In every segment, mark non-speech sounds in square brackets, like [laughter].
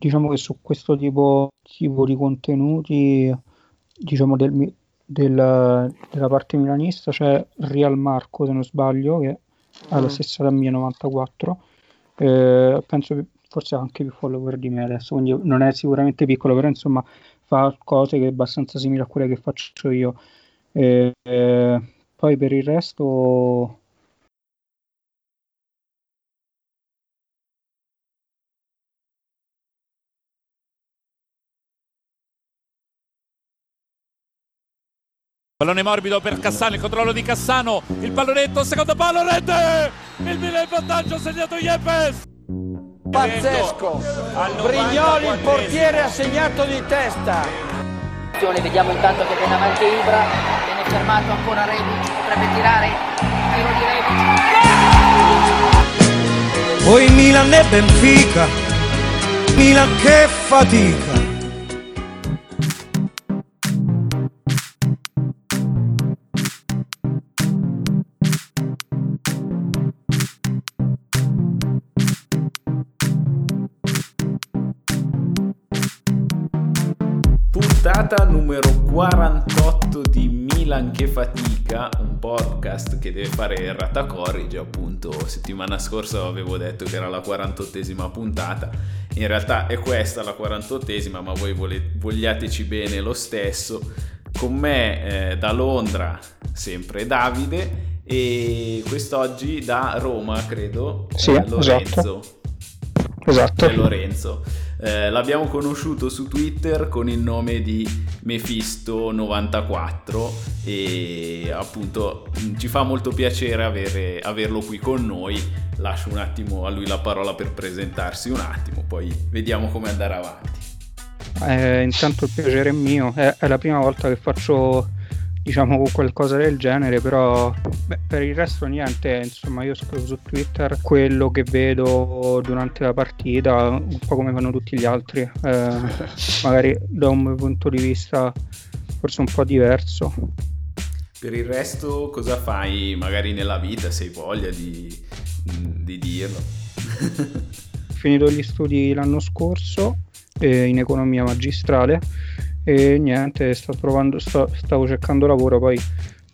diciamo che su questo tipo, tipo di contenuti, diciamo del, del, della parte milanista c'è Real Marco, se non sbaglio, che ha la mm. stessa da mia 94. Eh, penso che forse ha anche più follower di me adesso, quindi non è sicuramente piccolo, però insomma fa cose che è abbastanza simili a quelle che faccio io. Eh, eh, poi per il resto Pallone morbido per Cassano, il controllo di Cassano, il pallonetto, secondo palo, rete! Il Milan in vantaggio, ha segnato Yepes! Pazzesco! Brignoli, il portiere, ha segnato di testa! Vediamo intanto che viene avanti Ibra, viene fermato ancora Rebic, potrebbe tirare, tiro di Rebic. Poi Milan e Benfica, Milan che fatica! Puntata numero 48 di Milan che fatica, un podcast che deve fare errata corrige, appunto settimana scorsa avevo detto che era la 48esima puntata, in realtà è questa la 48esima, ma voi vole- vogliateci bene lo stesso. Con me eh, da Londra sempre Davide e quest'oggi da Roma, credo, sì, eh, Lorenzo. Esatto. esatto. Lorenzo. Eh, l'abbiamo conosciuto su Twitter con il nome di Mephisto94 e appunto mm, ci fa molto piacere avere, averlo qui con noi. Lascio un attimo a lui la parola per presentarsi un attimo, poi vediamo come andare avanti. Eh, intanto il piacere è mio, è, è la prima volta che faccio diciamo qualcosa del genere però beh, per il resto niente insomma io scrivo su Twitter quello che vedo durante la partita un po' come fanno tutti gli altri eh, [laughs] magari da un mio punto di vista forse un po' diverso. Per il resto cosa fai magari nella vita se hai voglia di, di dirlo? Ho [laughs] finito gli studi l'anno scorso eh, in economia magistrale e niente, sto provando, sto, stavo cercando lavoro, poi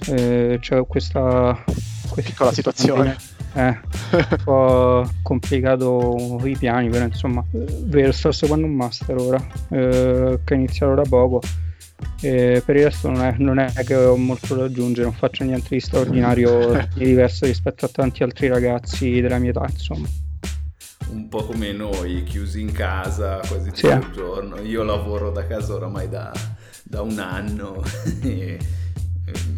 eh, c'è questa, questa piccola situazione. Eh, un po' complicato i piani, però insomma, vero, sto seguendo un master ora, eh, che è iniziato da poco. E per il resto non è, non è, che ho molto da aggiungere, non faccio niente di straordinario, [laughs] di diverso rispetto a tanti altri ragazzi della mia età, insomma un po' come noi, chiusi in casa quasi tutto sì. il giorno. Io lavoro da casa oramai da, da un anno [laughs] e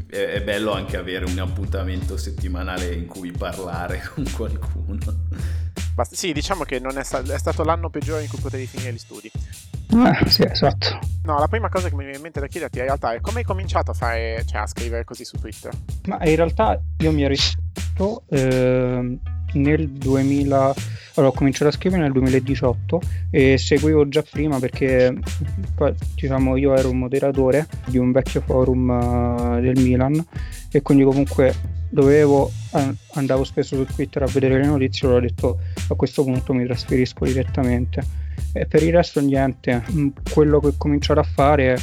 è bello anche avere un appuntamento settimanale in cui parlare [laughs] con qualcuno. Basta, sì, diciamo che non è, sta- è, stato l'anno peggiore in cui potevi finire gli studi. Eh, sì, esatto. No, la prima cosa che mi viene in mente da chiederti in realtà è come hai cominciato a fare, cioè a scrivere così su Twitter? Ma in realtà io mi ero iscritto eh, nel 2000 allora, ho cominciato a scrivere nel 2018 e seguivo già prima perché diciamo io ero un moderatore di un vecchio forum uh, del Milan e quindi comunque dovevo andavo spesso su Twitter a vedere le notizie e ho detto a questo punto mi trasferisco direttamente. E per il resto niente. Mm, quello che ho cominciato a fare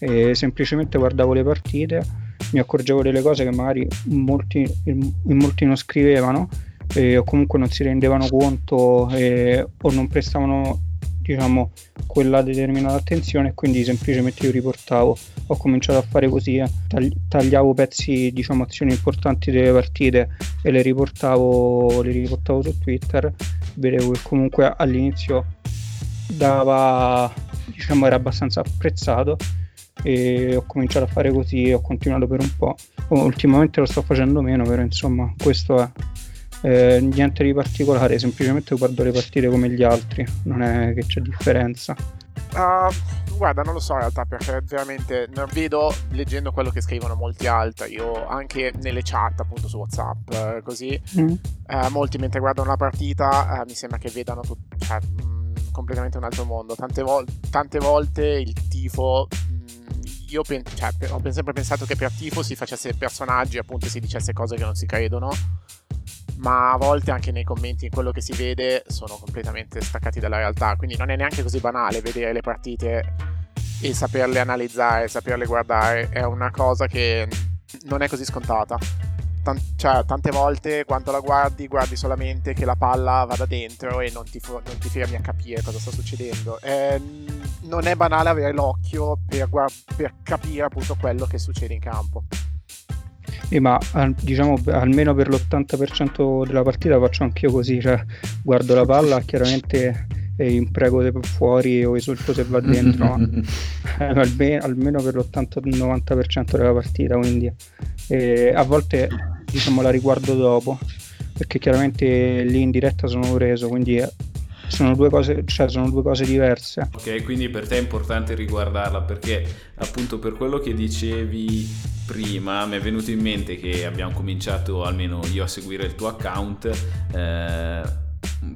è semplicemente guardavo le partite mi accorgevo delle cose che magari molti, in molti non scrivevano eh, o comunque non si rendevano conto eh, o non prestavano diciamo quella determinata attenzione e quindi semplicemente io riportavo. Ho cominciato a fare così eh. Tagli- tagliavo pezzi diciamo azioni importanti delle partite e le riportavo le riportavo su Twitter. Vedevo che comunque all'inizio dava diciamo era abbastanza apprezzato e ho cominciato a fare così ho continuato per un po' ultimamente lo sto facendo meno però insomma questo è eh, niente di particolare, semplicemente guardo le partite come gli altri, non è che c'è differenza. Uh, guarda, non lo so in realtà perché veramente vedo leggendo quello che scrivono molti altri, io anche nelle chat appunto su WhatsApp, eh, così, mm. eh, molti mentre guardano la partita eh, mi sembra che vedano tut- cioè, mh, mm, completamente un altro mondo. Tante, vo- tante volte il tifo mm, io pen- cioè, ho sempre pensato che per tifo si facesse personaggi, appunto si dicesse cose che non si credono ma a volte anche nei commenti quello che si vede sono completamente staccati dalla realtà, quindi non è neanche così banale vedere le partite e saperle analizzare, saperle guardare, è una cosa che non è così scontata. Tant- cioè, tante volte quando la guardi, guardi solamente che la palla vada dentro e non ti, fu- non ti fermi a capire cosa sta succedendo. Eh, non è banale avere l'occhio per, guard- per capire appunto quello che succede in campo. Eh, ma diciamo almeno per l'80% della partita faccio anch'io così, cioè guardo la palla, [laughs] chiaramente e imprego se fuori o esulto se va dentro, [laughs] almeno, almeno, per l'80-90% della partita, quindi e a volte diciamo la riguardo dopo, perché chiaramente lì in diretta sono preso, quindi sono due cose, cioè sono due cose diverse. Ok, quindi per te è importante riguardarla perché appunto per quello che dicevi prima mi è venuto in mente che abbiamo cominciato almeno io a seguire il tuo account eh,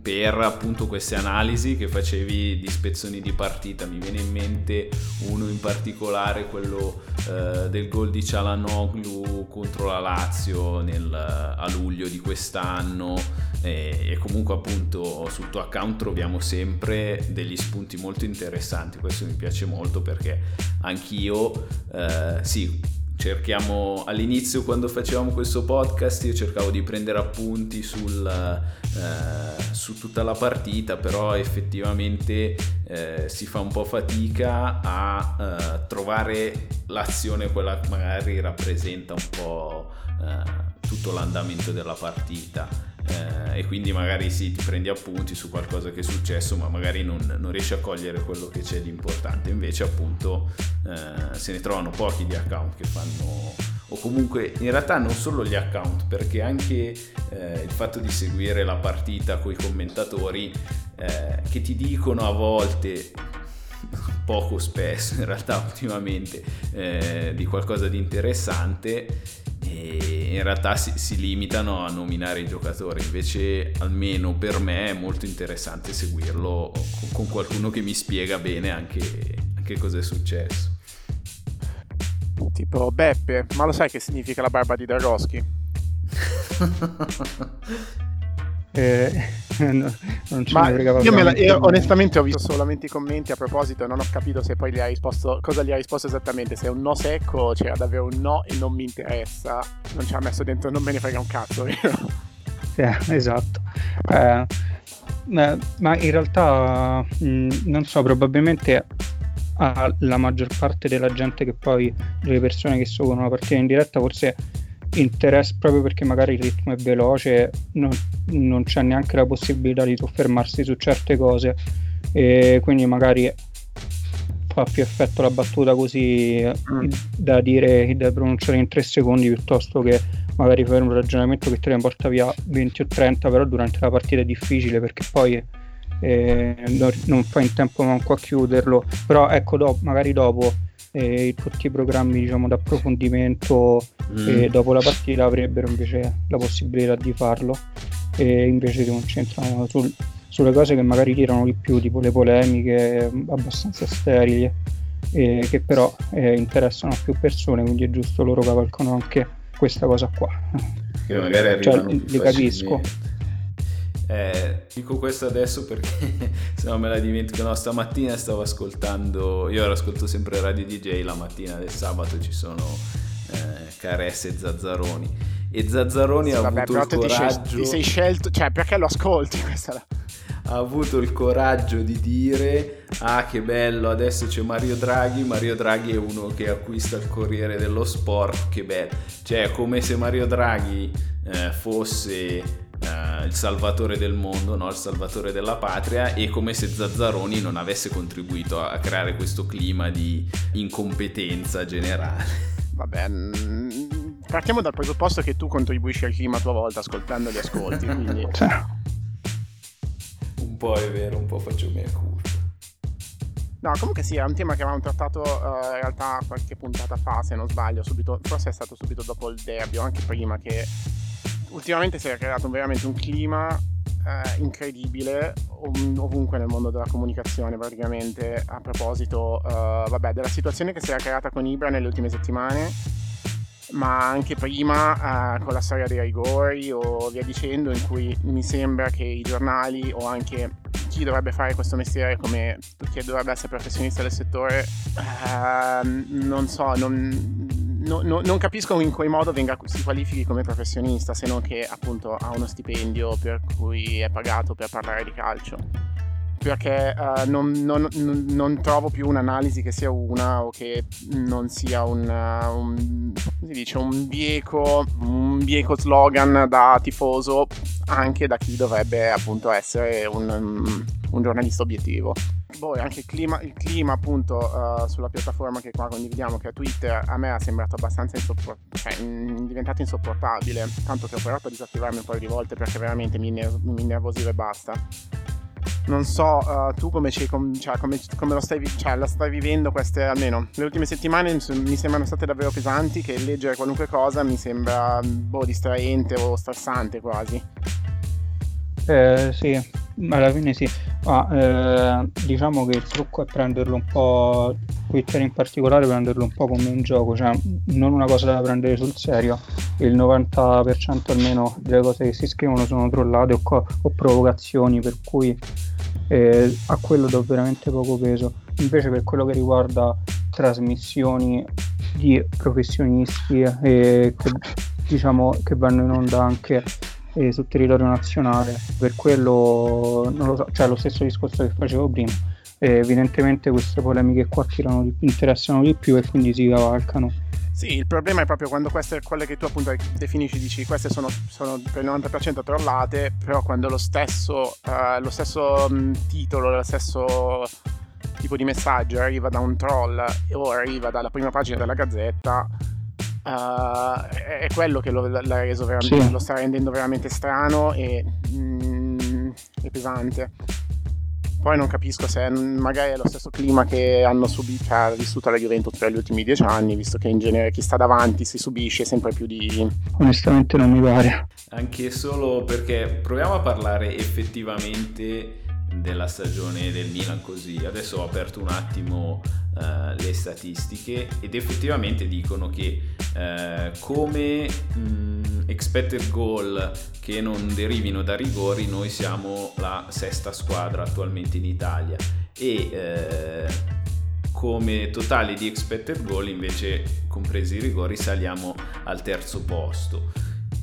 per appunto queste analisi che facevi di spezzoni di partita. Mi viene in mente uno in particolare, quello eh, del gol di Cialanoglu contro la Lazio nel, a luglio di quest'anno e, e, comunque appunto sul tuo account troviamo sempre degli spunti molto interessanti. Questo mi piace molto perché anch'io eh, sì cerchiamo all'inizio quando facevamo questo podcast io cercavo di prendere appunti sul, eh, su tutta la partita però effettivamente eh, si fa un po' fatica a eh, trovare l'azione quella che magari rappresenta un po' eh, tutto l'andamento della partita eh, e quindi magari sì, ti prendi appunti su qualcosa che è successo, ma magari non, non riesci a cogliere quello che c'è di importante. Invece, appunto, eh, se ne trovano pochi di account che fanno, o comunque in realtà non solo gli account, perché anche eh, il fatto di seguire la partita con i commentatori eh, che ti dicono a volte [laughs] poco spesso in realtà ultimamente eh, di qualcosa di interessante e in realtà si, si, limitano a nominare i giocatori, invece almeno per me è molto interessante seguirlo con, con qualcuno che mi spiega bene anche, anche cosa è successo. Tipo Beppe, ma lo sai che significa la barba di Daroschi? [laughs] Eh, [laughs] no, non Ma io, la, io onestamente ho visto solamente i commenti a proposito non ho capito se poi gli ha risposto cosa gli ha risposto esattamente, se è un no secco, c'era davvero un no e non mi interessa, non ci ha messo dentro non me ne frega un cazzo, [laughs] vero? Eh, esatto. Eh, ma in realtà mh, mm, non so, probabilmente la maggior parte della gente che poi, delle persone che seguono la partita in diretta, forse interesse proprio perché magari il ritmo è veloce, non, non c'è neanche la possibilità di soffermarsi su certe cose e quindi magari fa più effetto la battuta così mm. da dire da pronunciare in tre secondi piuttosto che magari fare un ragionamento che te ne porta via 20 o 30 però durante la partita è difficile perché poi eh, non, non fai in tempo manco a chiuderlo. Però ecco do, magari dopo e tutti i programmi diciamo d'approfondimento mm. dopo la partita avrebbero invece la possibilità di farlo. E invece si concentrano sul, sulle cose che magari tirano di più tipo le polemiche abbastanza sterili e che però eh, interessano a più persone quindi è giusto loro cavalcano anche questa cosa qua. Che magari cioè, li capisco eh, dico questo adesso perché [laughs] se no me la dimentico. No, stamattina stavo ascoltando, io ora ascolto sempre Radio DJ, la mattina del sabato ci sono eh, Caresse e Zazzaroni. E Zazzaroni sì, ha vabbè, avuto il coraggio... Ti sei, ti sei scelto, cioè perché lo ascolti questa ha avuto il coraggio di dire ah che bello adesso c'è Mario Draghi Mario Draghi è uno che acquista il Corriere dello Sport che bello cioè come se Mario Draghi eh, fosse eh, il salvatore del mondo, no? il salvatore della patria e come se Zazzaroni non avesse contribuito a creare questo clima di incompetenza generale. Vabbè, mm, partiamo dal presupposto che tu contribuisci al clima a tua volta ascoltando gli ascolti, quindi... [laughs] un po' è vero, un po' faccio mia colpa. No, comunque sì, è un tema che avevamo trattato uh, in realtà qualche puntata fa, se non sbaglio, subito, forse è stato subito dopo il derby o anche prima che ultimamente si è creato veramente un clima eh, incredibile ovunque nel mondo della comunicazione praticamente a proposito uh, vabbè, della situazione che si era creata con Ibra nelle ultime settimane ma anche prima eh, con la storia dei rigori o via dicendo, in cui mi sembra che i giornali o anche chi dovrebbe fare questo mestiere come chi dovrebbe essere professionista del settore, eh, non so, non, no, no, non capisco in quale modo venga, si qualifichi come professionista, se non che appunto ha uno stipendio per cui è pagato per parlare di calcio perché uh, non, non, non, trovo più un'analisi che sia una o che non sia un, uh, un, dice, un, bieco, un bieco slogan da tifoso anche da chi dovrebbe appunto essere un, un giornalista obiettivo. Poi anche il clima, il clima appunto uh, sulla piattaforma che qua condividiamo che è Twitter a me è sembrato abbastanza insopport- cioè, in, diventato insopportabile tanto che ho provato a disattivarmi un paio di volte perché veramente mi, ner- mi nervosiva e basta non so uh, tu come, com- cioè, come, come lo, stai, cioè, lo stai vivendo queste almeno le ultime settimane mi sembrano state davvero pesanti che leggere qualunque cosa mi sembra boh, distraente o stressante quasi eh, sì, alla fine sì, ma eh, diciamo che il trucco è prenderlo un po', Twitter in particolare, prenderlo un po' come un gioco, cioè non una cosa da prendere sul serio. Il 90% almeno delle cose che si scrivono sono trollate o, co- o provocazioni, per cui eh, a quello do veramente poco peso. Invece per quello che riguarda trasmissioni di professionisti eh, che, diciamo, che vanno in onda anche eh, sul territorio nazionale. Per quello non lo so, cioè lo stesso discorso che facevo prima. Eh, evidentemente queste polemiche qua tirano, interessano di più e quindi si cavalcano. Sì, il problema è proprio quando queste, quelle che tu appunto definisci, dici queste sono, sono per il 90% trollate, però quando lo stesso, uh, lo stesso mh, titolo, lo stesso tipo di messaggio arriva da un troll o arriva dalla prima pagina della gazzetta, Uh, è quello che lo, l'ha reso veramente, sì. lo sta rendendo veramente strano e, mm, e, pesante. Poi non capisco se magari è lo stesso clima che hanno subito, ha vissuto la Juventus per gli ultimi dieci anni, visto che in genere chi sta davanti si subisce sempre più di... Onestamente non mi pare. Anche solo perché proviamo a parlare effettivamente della stagione del Milan così. Adesso ho aperto un attimo uh, le statistiche ed effettivamente dicono che uh, come mh, expected goal che non derivino da rigori noi siamo la sesta squadra attualmente in Italia e uh, come totali di expected goal invece compresi i rigori saliamo al terzo posto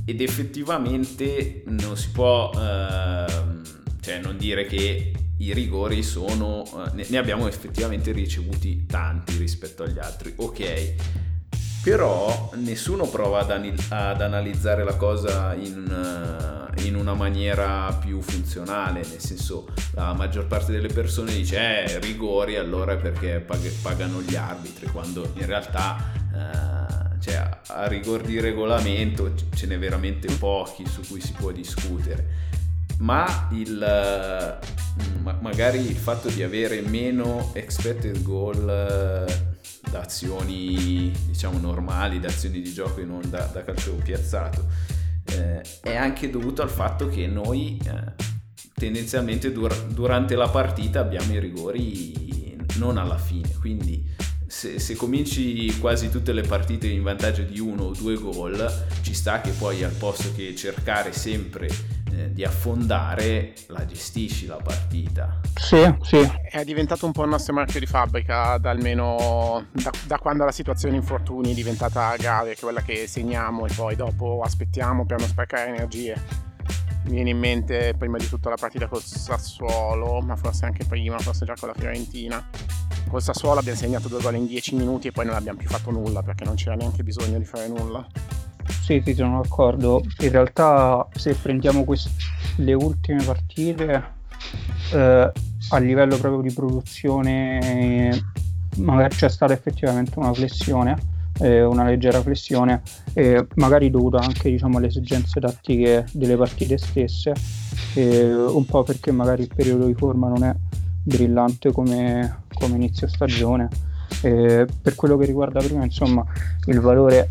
ed effettivamente non si può uh, cioè non dire che i rigori sono, eh, ne abbiamo effettivamente ricevuti tanti rispetto agli altri, ok, però nessuno prova ad, anil- ad analizzare la cosa in, uh, in, una maniera più funzionale, nel senso la maggior parte delle persone dice eh rigori allora perché pag- pagano gli arbitri, quando in realtà uh, cioè, a rigor di regolamento ce n'è veramente pochi su cui si può discutere ma il, mm, magari il fatto di avere meno expected goal eh, da azioni diciamo normali, da azioni di gioco e non da, da calcio piazzato, eh, è anche dovuto al fatto che noi eh, tendenzialmente dur- durante la partita abbiamo i rigori non alla fine, quindi se, se, cominci quasi tutte le partite in vantaggio di uno o due gol, ci sta che poi al posto che cercare sempre eh, di affondare la gestisci la partita. Sì, sì. È diventato un po' il nostro marchio di fabbrica da almeno da, da quando la situazione infortuni è diventata grave, quella che segniamo e poi dopo aspettiamo per non sprecare energie. Mi viene in mente prima di tutto la partita col Sassuolo, ma forse anche prima, forse già con la Fiorentina. Col Sassuolo abbiamo segnato due gol in 10 minuti e poi non abbiamo più fatto nulla perché non c'era neanche bisogno di fare nulla. Sì, sì, sono d'accordo. In realtà, se prendiamo quest- le ultime partite, eh, a livello proprio di produzione, magari c'è stata effettivamente una flessione, eh, una leggera flessione, eh, magari dovuta anche diciamo, alle esigenze tattiche delle partite stesse, un po' perché magari il periodo di forma non è brillante come, come inizio stagione. per quello che riguarda prima, insomma, il valore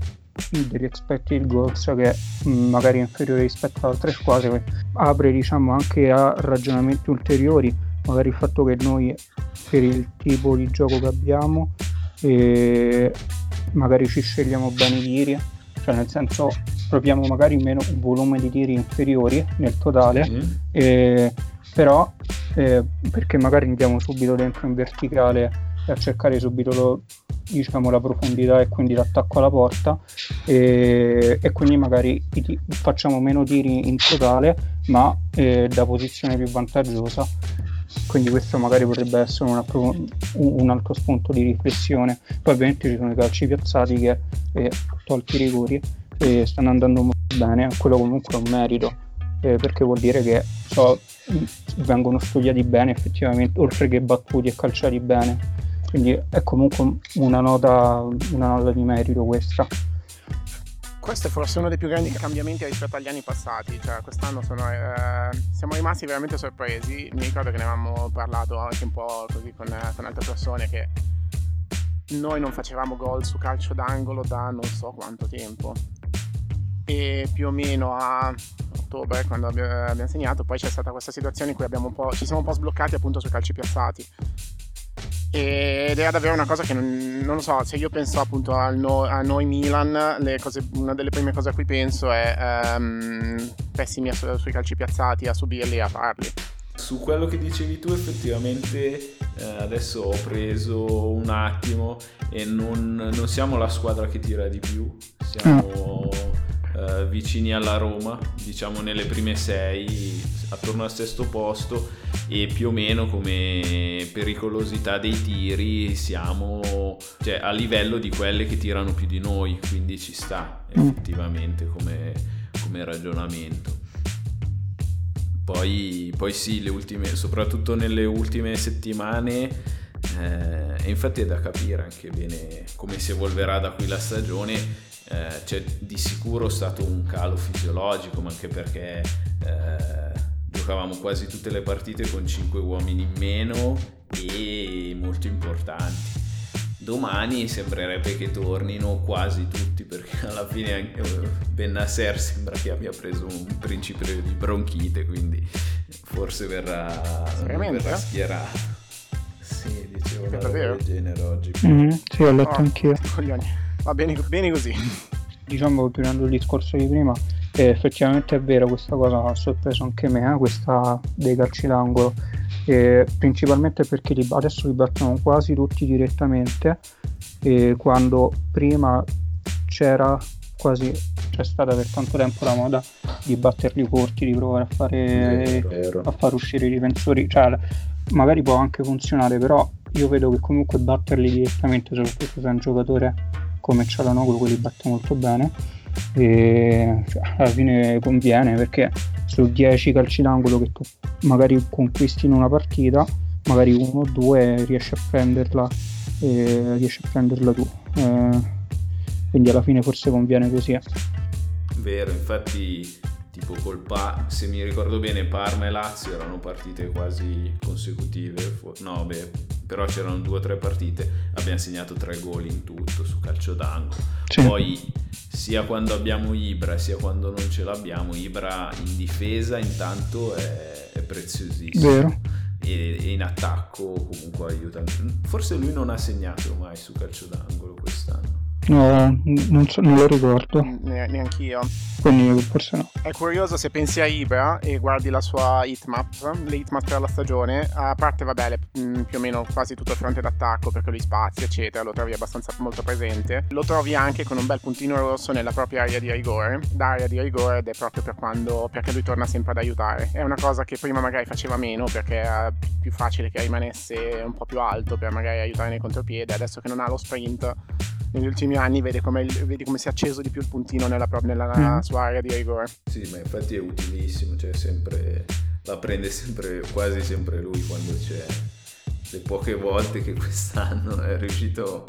degli expected goals che mm, magari è inferiore rispetto ad altre squadre apre diciamo anche a ragionamenti ulteriori magari il fatto che noi per il tipo di gioco che abbiamo magari ci scegliamo bene i tiri cioè nel senso proviamo magari meno un volume di tiri inferiori nel totale, sì. eh, però eh, perché magari andiamo subito dentro in verticale a cercare subito lo, diciamo, la profondità e quindi l'attacco alla porta. E, e quindi magari t- facciamo meno tiri in totale ma eh, da posizione più vantaggiosa. Quindi questo magari potrebbe essere una, un altro spunto di riflessione. Poi ovviamente ci sono i calci piazzati che eh, tolti i rigori eh, stanno andando molto bene quello comunque è un merito eh, perché vuol dire che so, vengono studiati bene effettivamente oltre che battuti e calciati bene quindi è comunque una nota, una nota di merito questa. Questo è forse uno dei più grandi cambiamenti rispetto agli anni passati, cioè quest'anno sono, eh, siamo rimasti veramente sorpresi, mi ricordo che ne avevamo parlato anche un po' così con, con altre persone che noi non facevamo gol su calcio d'angolo da non so quanto tempo. E più o meno a ottobre quando abbiamo segnato poi c'è stata questa situazione in cui ci siamo un po' sbloccati appunto sui calci piazzati ed era davvero una cosa che non, non lo so, se io penso appunto no, a noi Milan, cose, una delle prime cose a cui penso è um, pessimi su, sui calci piazzati, a subirli e a farli. Su quello che dicevi tu effettivamente eh, adesso ho preso un attimo e non, non, siamo la squadra che tira di più, siamo... Mm eh, vicini alla Roma, diciamo nelle prime sei, attorno al sesto posto e più o meno come pericolosità dei tiri siamo cioè, a livello di quelle che tirano più di noi, quindi ci sta mm. effettivamente come, come ragionamento. Poi, poi, sì, le ultime, soprattutto nelle ultime settimane, eh, e infatti è da capire anche bene come si evolverà da qui la stagione eh, c'è di sicuro stato un calo fisiologico, ma anche perché eh, giocavamo quasi tutte le partite con 5 uomini in meno e molto importanti. Domani sembrerebbe che tornino quasi tutti perché [laughs] alla fine anche eh, Bennasser sembra che abbia preso un principio di bronchite, quindi forse verrà, verrà schierato. Sì, dicevo una roba del genere oggi. Mm-hmm, sì, ho letto oh, anch'io. Coglioni. Va bene, bene così. Diciamo, chiudendo il discorso di prima, eh, effettivamente è vero, questa cosa ha sorpreso anche me, eh, questa dei calci d'angolo, eh, principalmente perché li, adesso li battono quasi tutti direttamente, e quando prima c'era quasi c'è stata per tanto tempo la moda di batterli corti, di provare a fare, vero, a far uscire i difensori, cioè magari può anche funzionare, però io vedo che comunque batterli direttamente, soprattutto se è un giocatore come Cialanoglu quelli batte molto bene e alla fine conviene perché su 10 calci d'angolo che tu magari conquisti in una partita magari uno o due riesci a prenderla e riesci a prenderla tu. Eh, quindi alla fine forse conviene così vero infatti tipo col Pa, se mi ricordo bene Parma e Lazio erano partite quasi consecutive, no beh, però c'erano due o tre partite, abbiamo segnato tre gol in tutto su calcio d'angolo. Sì. Poi sia quando abbiamo Ibra sia quando non ce l'abbiamo, Ibra in difesa intanto è, è preziosissimo. Vero. E, e in attacco comunque aiuta. Forse lui non ha segnato mai su calcio d'angolo quest'anno. No, non, so, non lo ricordo. Ne- neanch'io. Quindi forse no. È curioso se pensi a Ibra e guardi la sua hitmap, le hitmap per la stagione, a parte vabbè le, mm, più o meno quasi tutto il fronte d'attacco perché lui spazia eccetera, lo trovi abbastanza molto presente. Lo trovi anche con un bel puntino rosso nella propria area di rigore, l'area di rigore ed è proprio per quando, perché lui torna sempre ad aiutare. È una cosa che prima magari faceva meno perché era più facile che rimanesse un po' più alto per magari aiutare nei contropiede, adesso che non ha lo sprint negli ultimi anni vedi come, vedi come si è acceso di più il puntino nella, nella mm. sua area di rigore. Sì, ma infatti è utilissimo, cioè sempre, la prende sempre, quasi sempre lui quando c'è le poche volte che quest'anno è riuscito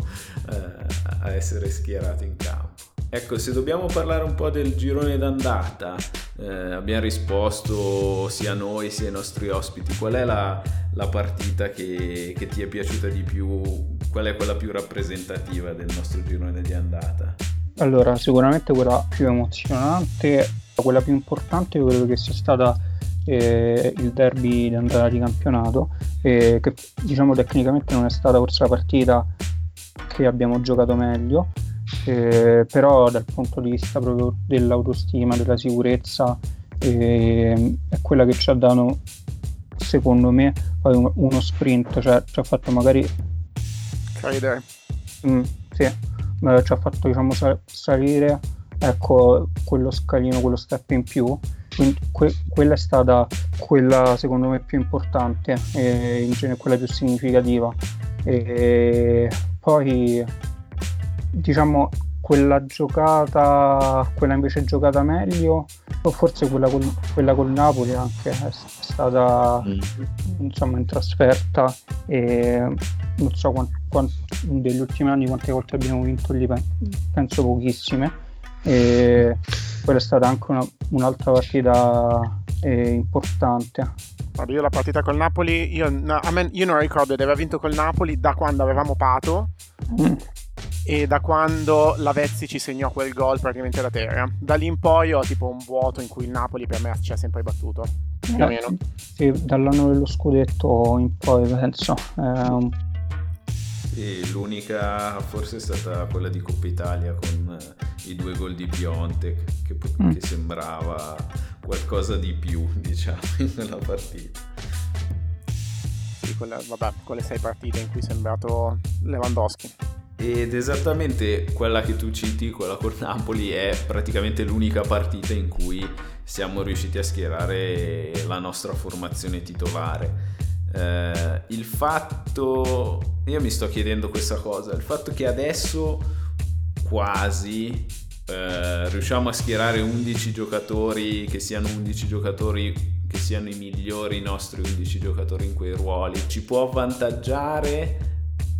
eh, a essere schierato in campo. Ecco, se dobbiamo parlare un po' del girone d'andata, eh, abbiamo risposto sia noi sia i nostri ospiti. Qual è la, la partita che, che, ti è piaciuta di più? Qual è quella più rappresentativa del nostro girone di andata? Allora, sicuramente quella più emozionante, quella più importante credo che sia stata eh, il derby di andata di campionato, eh, che diciamo tecnicamente non è stata forse la partita che abbiamo giocato meglio eh, però dal punto di vista proprio dell'autostima, della sicurezza, eh, è quella che ci ha dato, secondo me, poi uno, sprint, cioè ci ha fatto magari... Credere. Mm, sì, ci ha fatto diciamo salire ecco quello scalino, quello step in più. Quindi que- quella è stata quella secondo me più importante e in genere quella più significativa. E poi diciamo quella giocata, quella invece giocata meglio, o forse quella col, quella col Napoli anche è stata mm. insomma in trasferta e non so quant, quant, negli ultimi anni quante volte abbiamo vinto lì, penso pochissime e quella è stata anche una, un'altra partita eh, importante. Guarda, io la partita col Napoli, io, no, me, io, non ricordo di aver vinto col Napoli da quando avevamo Pato mm. E da quando la Vezzi ci segnò quel gol praticamente da terra. Da lì in poi ho tipo un vuoto in cui il Napoli per me ci ha sempre battuto. Più o meno. Sì, dall'anno dello scudetto in poi penso. Eh, sì, l'unica forse è stata quella di Coppa Italia con eh, i due gol di Piontek che, mm. che sembrava qualcosa di più [laughs] diciamo in quella partita. Sì, quelle, vabbè, quelle sei partite in cui è sembrato Lewandowski. Ed esattamente quella che tu citi, quella con Napoli, è praticamente l'unica partita in cui siamo riusciti a schierare la nostra formazione titolare. Eh, il fatto, io mi sto chiedendo questa cosa, il fatto che adesso quasi eh, riusciamo a schierare 11 giocatori che siano 11 giocatori che siano i migliori nostri 11 giocatori in quei ruoli ci può avvantaggiare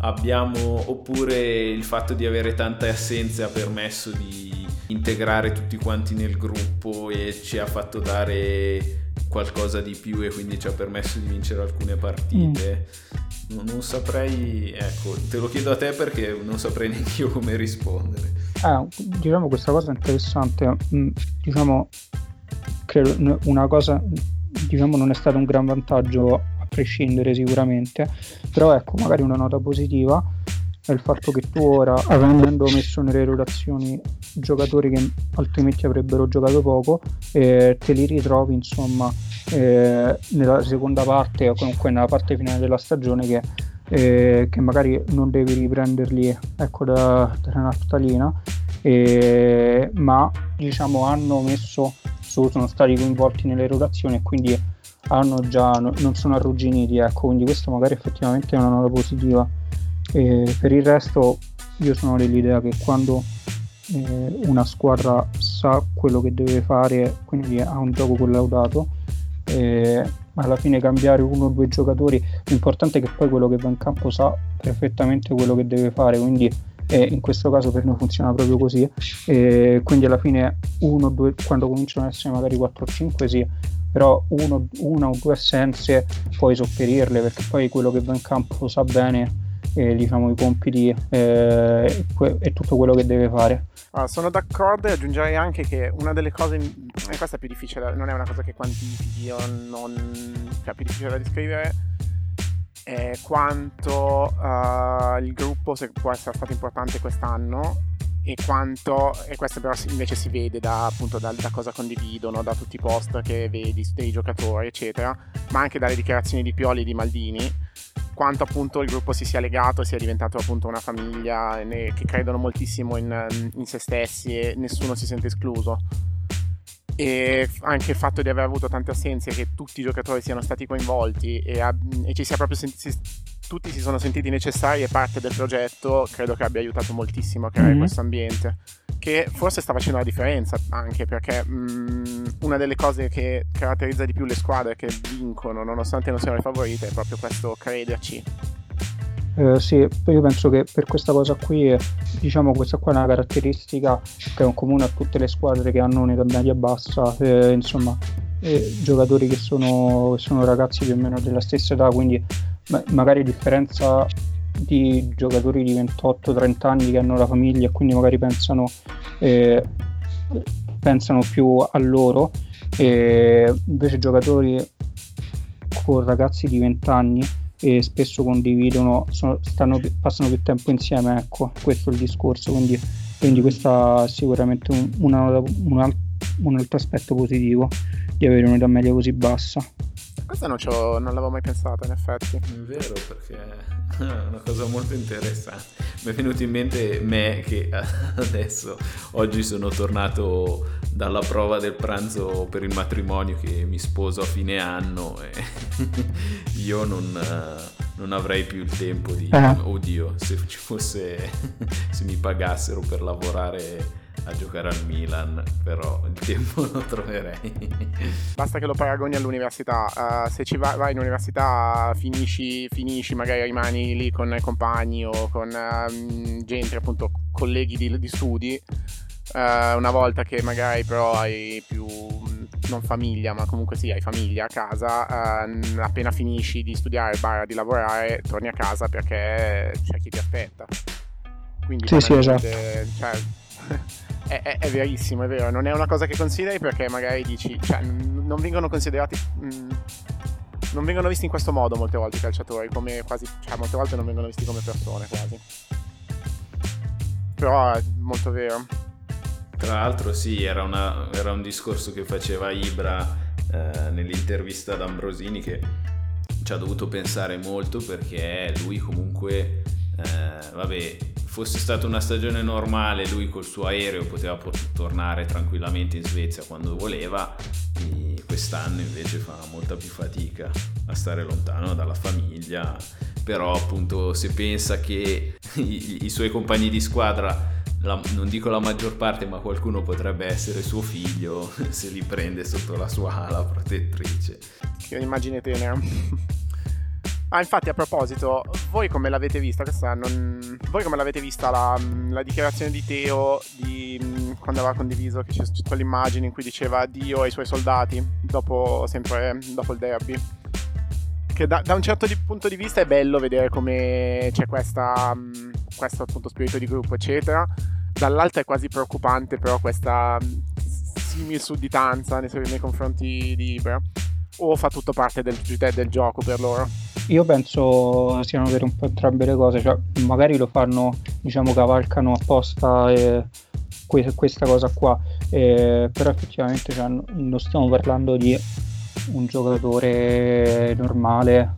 abbiamo oppure il fatto di avere tante assenze ha permesso di integrare tutti quanti nel gruppo e ci ha fatto dare qualcosa di più e quindi ci ha permesso di vincere alcune partite. Mm. Non, non, saprei, ecco, te lo chiedo a te perché non saprei [laughs] neanche io come rispondere. Eh, diciamo questa cosa interessante, mm, diciamo, credo una cosa, diciamo non è stato un gran vantaggio prescindere sicuramente, però ecco, magari una nota positiva è il fatto che tu ora, avendo messo nelle rotazioni giocatori che altrimenti avrebbero giocato poco, eh, te li ritrovi insomma eh, nella seconda parte o comunque nella parte finale della stagione che, eh, che magari non devi riprenderli ecco, da, dalla naftalina, ma diciamo hanno messo sono stati coinvolti nelle rotazioni e quindi hanno già, non sono arrugginiti, ecco, quindi questo magari effettivamente è una nota positiva. E per il resto io sono dell'idea che quando eh, una squadra sa quello che deve fare, quindi ha un gioco collaudato, eh, alla fine cambiare uno o due giocatori, l'importante è che poi quello che va in campo sa perfettamente quello che deve fare, quindi eh, in questo caso per noi funziona proprio così, e quindi alla fine uno due, quando cominciano ad essere magari 4 o 5 sì, però uno, una o due assenze puoi sopperirle perché poi quello che va in campo sa bene eh, diciamo, i compiti eh, e tutto quello che deve fare. Ah, sono d'accordo e aggiungerei anche che una delle cose, e questa è più difficile, non è una cosa che quantifichi o non, cioè più difficile da descrivere, è quanto uh, il gruppo può essere stato importante quest'anno e quanto, e questo però invece si vede da, appunto, da, da, cosa condividono, da tutti i post che vedi dei giocatori, eccetera, ma anche dalle dichiarazioni di Pioli e di Maldini quanto appunto il gruppo si sia legato, sia diventato appunto una famiglia che credono moltissimo in, in se stessi e nessuno si sente escluso. E anche il fatto di aver avuto tante assenze, che tutti i giocatori siano stati coinvolti e, e ci sia proprio sen- si, tutti si sono sentiti necessari e parte del progetto, credo che abbia aiutato moltissimo a creare mm-hmm. questo ambiente che forse sta facendo la differenza anche perché mh, mm, una delle cose che caratterizza di più le squadre che vincono nonostante non siano le favorite è proprio questo crederci. Eh, sì, io penso che per questa cosa qui, diciamo questa qua è una caratteristica che è comune a tutte le squadre che hanno un'età media bassa, eh, insomma, eh, giocatori che sono, sono, ragazzi più o meno della stessa età, quindi ma- magari differenza di giocatori di 28-30 anni che hanno la famiglia e quindi magari pensano, eh, pensano più a loro, invece giocatori con ragazzi di 20 anni e spesso condividono, sono, stanno, passano più tempo insieme, ecco, questo è il discorso, quindi quindi questo è sicuramente un, una, una, un altro aspetto positivo di avere un'età media così bassa. Questa non, non l'avevo mai pensata, in effetti. È vero, perché è una cosa molto interessante. Mi è venuto in mente me che adesso, oggi sono tornato dalla prova del pranzo per il matrimonio che mi sposo a fine anno e [laughs] io non, non avrei più il tempo di... Uh-huh. Oddio, se ci fosse... [laughs] se mi pagassero per lavorare a giocare al Milan, però il tempo [laughs] lo troverei. Basta che lo paragoni all'università, uh, se ci vai, vai in università finisci, finisci, magari rimani lì con i compagni o con uh, gente, appunto colleghi di, di studi, uh, una volta che magari però hai più non famiglia, ma comunque sì, hai famiglia a casa, uh, appena finisci di studiare, barra di lavorare, torni a casa perché c'è chi ti aspetta. Quindi sì, sì, esatto. Cioè, [laughs] è, è, è, verissimo, è vero, non è una cosa che consideri perché magari dici, cioè, non vengono considerati... Mh, mm, non vengono visti in questo modo molte volte i calciatori, come quasi, cioè molte volte non vengono visti come persone quasi. Però è molto vero. Tra l'altro sì, era, una, era un discorso che faceva Ibra eh, nell'intervista ad Ambrosini che ci ha dovuto pensare molto perché lui comunque, eh, vabbè, fosse stata una stagione normale, lui col suo aereo poteva tornare tranquillamente in Svezia quando voleva, quest'anno invece fa molta più fatica a stare lontano dalla famiglia, però appunto se pensa che i, i suoi compagni di squadra la, non dico la maggior parte, ma qualcuno potrebbe essere suo figlio [laughs] se li prende sotto la sua ala protettrice. Che immagine tenera. Ah, infatti, a proposito, voi come l'avete vista? Questa non... Voi come l'avete vista la, la dichiarazione di Teo di, quando aveva condiviso che c'è quell'immagine in cui diceva addio ai suoi soldati dopo, sempre, dopo il derby? Che da, da un certo di, punto di vista è bello vedere come c'è questa, questo appunto spirito di gruppo, eccetera. Dall'altro è quasi preoccupante, però, questa simil sudditanza nei, nei confronti di Ibra. O fa tutto parte del, del gioco per loro? Io penso siano vere un po' entrambe le cose, cioè magari lo fanno, diciamo, cavalcano apposta e que- questa cosa qua, e, però effettivamente cioè, non stiamo parlando di un giocatore normale,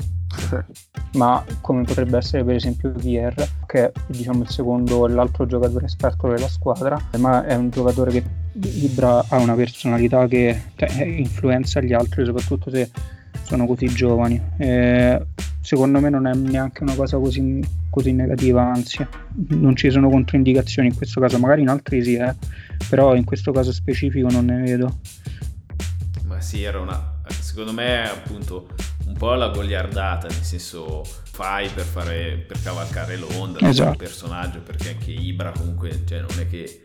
ma come potrebbe essere per esempio Vier, che è diciamo, il secondo e l'altro giocatore esperto della squadra, ma è un giocatore che Ibra ha una personalità che cioè, influenza gli altri, soprattutto se sono così giovani. E secondo me non è neanche una cosa così, così, negativa, anzi, non ci sono controindicazioni in questo caso, magari in altri sì, eh, però in questo caso specifico non ne vedo. Ma sì, era una. Secondo me, appunto, un po' la goliardata, nel senso fai per, fare, per cavalcare l'onda esatto. del personaggio, perché anche Ibra comunque, cioè, non è che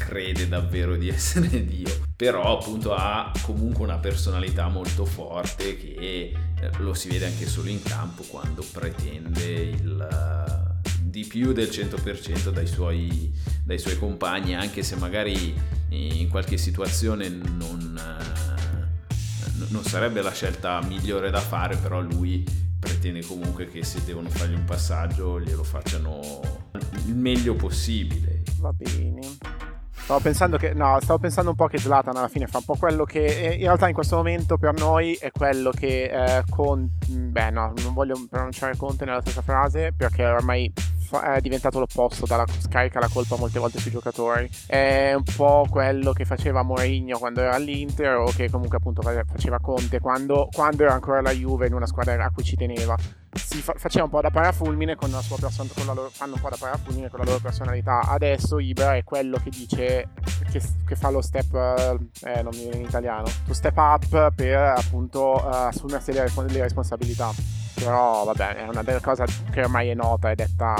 crede davvero di [laughs] essere Dio, però appunto ha comunque una personalità molto forte che eh, lo si vede anche solo in campo quando pretende il, uh, di più del 100% dai suoi, dai suoi, compagni, anche se magari in qualche situazione non, uh, non sarebbe la scelta migliore da fare, però lui pretende comunque che se devono fargli un passaggio glielo facciano il meglio possibile. Va bene. Stavo pensando che no, stavo pensando un po' che Zlatan alla fine fa un po' quello che in realtà in questo momento per noi è quello che eh, con beh no, non voglio pronunciare Conte nella stessa frase perché ormai è diventato l'opposto, dalla, scarica la colpa molte volte sui giocatori. È un po' quello che faceva Mourinho quando era all'Inter o che comunque appunto faceva Conte quando, quando era ancora la Juve in una squadra a cui ci teneva. Si fa, faceva un po' da parafulmine con la sua personalità, fanno un po' da parafulmine con la loro personalità. Adesso Ibra è quello che dice che, che fa lo step, eh, non mi viene in italiano, lo step up per appunto uh, assumersi le, le responsabilità però vabbè è una delle cose che ormai è nota e detta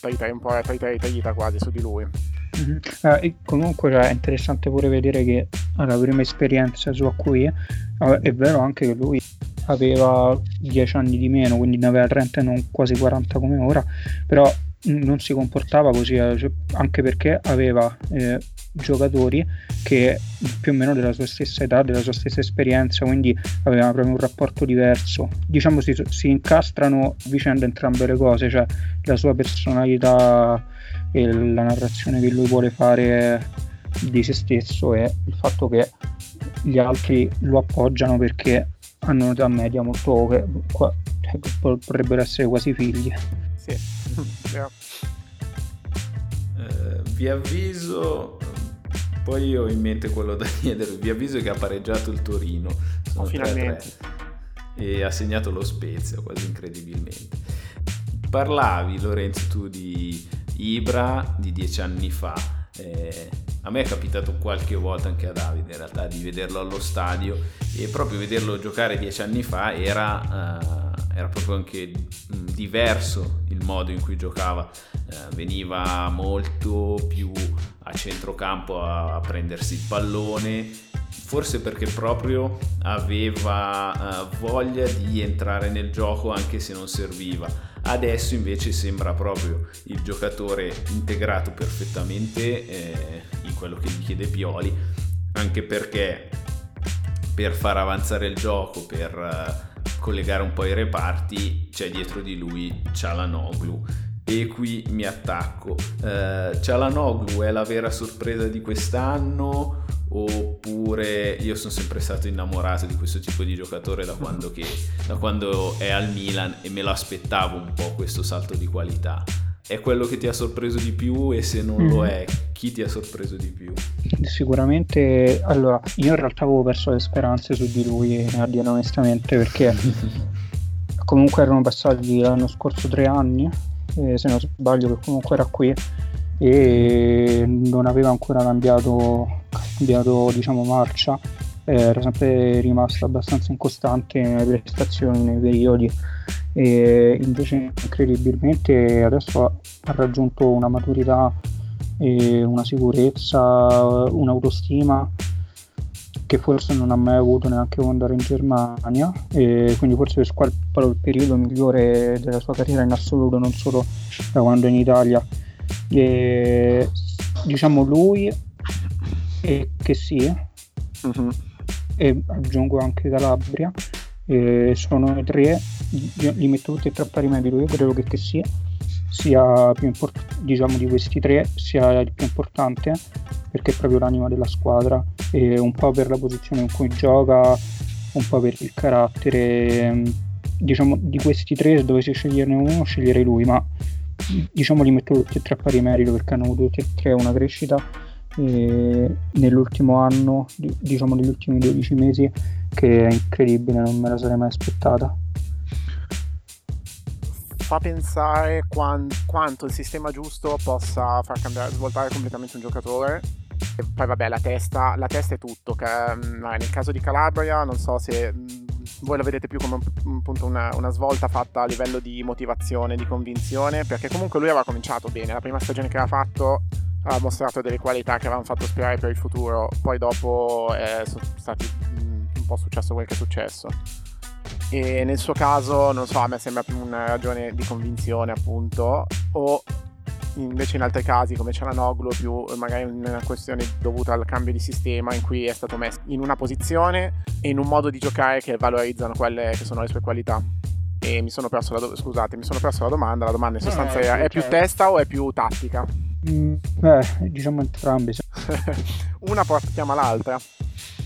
trita un po' trita trita quasi su di lui mm-hmm. eh, comunque è interessante pure vedere che la prima esperienza sua qui eh, è vero anche che lui aveva 10 anni di meno quindi ne aveva 30 e non quasi 40 come ora però non si comportava così, eh, cioè, anche perché aveva eh, giocatori che più o meno della sua stessa età, della sua stessa esperienza, quindi avevano proprio un rapporto diverso. Diciamo si, si incastrano vicenda entrambe le cose, cioè la sua personalità e la narrazione che lui vuole fare di se stesso e il fatto che gli altri lo appoggiano perché hanno un'età media molto che potrebbero essere quasi figli. Sì, yeah. eh, vi avviso poi ho in mente quello da chiedere. Vi avviso che ha pareggiato il Torino. Sono oh, finalmente. E ha segnato lo Spezia, quasi incredibilmente. Parlavi, Lorenzo, tu di Ibra di dieci anni fa. Eh, a me è capitato qualche volta anche a Davide in realtà di vederlo allo stadio e proprio vederlo giocare dieci anni fa era, uh, era proprio anche diverso il modo in cui giocava, uh, veniva molto più a centrocampo a, a prendersi il pallone, forse perché proprio aveva uh, voglia di entrare nel gioco anche se non serviva. Adesso invece sembra proprio il giocatore integrato perfettamente eh, in quello che gli chiede Pioli, anche perché per far avanzare il gioco, per uh, collegare un po' i reparti, c'è dietro di lui Cialanoglu e qui mi attacco. Uh, Cialanoglu è la vera sorpresa di quest'anno oppure io sono sempre stato innamorato di questo tipo di giocatore da quando, che, da quando è al Milan e me lo aspettavo un po' questo salto di qualità. È quello che ti ha sorpreso di più e se non mm. lo è, chi ti ha sorpreso di più? Sicuramente, allora, io in realtà avevo perso le speranze su di lui, a dire onestamente, perché [laughs] comunque erano passati l'anno scorso tre anni eh, se non sbaglio, che comunque era qui e non aveva ancora cambiato, cambiato diciamo, marcia, era sempre rimasto abbastanza incostante nelle prestazioni, nei periodi. E invece incredibilmente adesso ha raggiunto una maturità una sicurezza, un'autostima che forse non ha mai avuto neanche quando era in Germania e quindi forse per quello il periodo migliore della sua carriera in assoluto non solo da quando è in Italia e, diciamo lui e che sì uh-huh. e aggiungo anche Calabria sono tre li metto tutti e tre a pari merito io credo che, che sia sia importante diciamo di questi tre sia il più importante perché è proprio l'anima della squadra e un po' per la posizione in cui gioca un po' per il carattere diciamo di questi tre se dovessi sceglierne uno sceglierei lui ma diciamo li metto tutti e tre a pari merito perché hanno avuto tutti e tre una crescita nell'ultimo anno diciamo negli ultimi 12 mesi che è incredibile non me la sarei mai aspettata fa pensare quan- quanto il sistema giusto possa far cambiare, svoltare completamente un giocatore. E poi vabbè, la testa, la testa è tutto. Che, mm, nel caso di Calabria, non so se mm, voi la vedete più come appunto una, una, svolta fatta a livello di motivazione, di convinzione, perché comunque lui aveva cominciato bene. La prima stagione che aveva fatto ha mostrato delle qualità che avevano fatto sperare per il futuro. Poi dopo è stati mm, un po' successo quel che è successo e nel suo caso, non so, a me sembra più una ragione di convinzione appunto, o invece in altri casi come c'era Noglu più magari una questione dovuta al cambio di sistema in cui è stato messo in una posizione e in un modo di giocare che valorizzano quelle che sono le sue qualità. E mi sono perso la, do- scusate, mi sono perso la domanda, la domanda in sostanza no, è, è più testa o è più tattica? Mm, beh, diciamo entrambi. [laughs] una porta l'altra.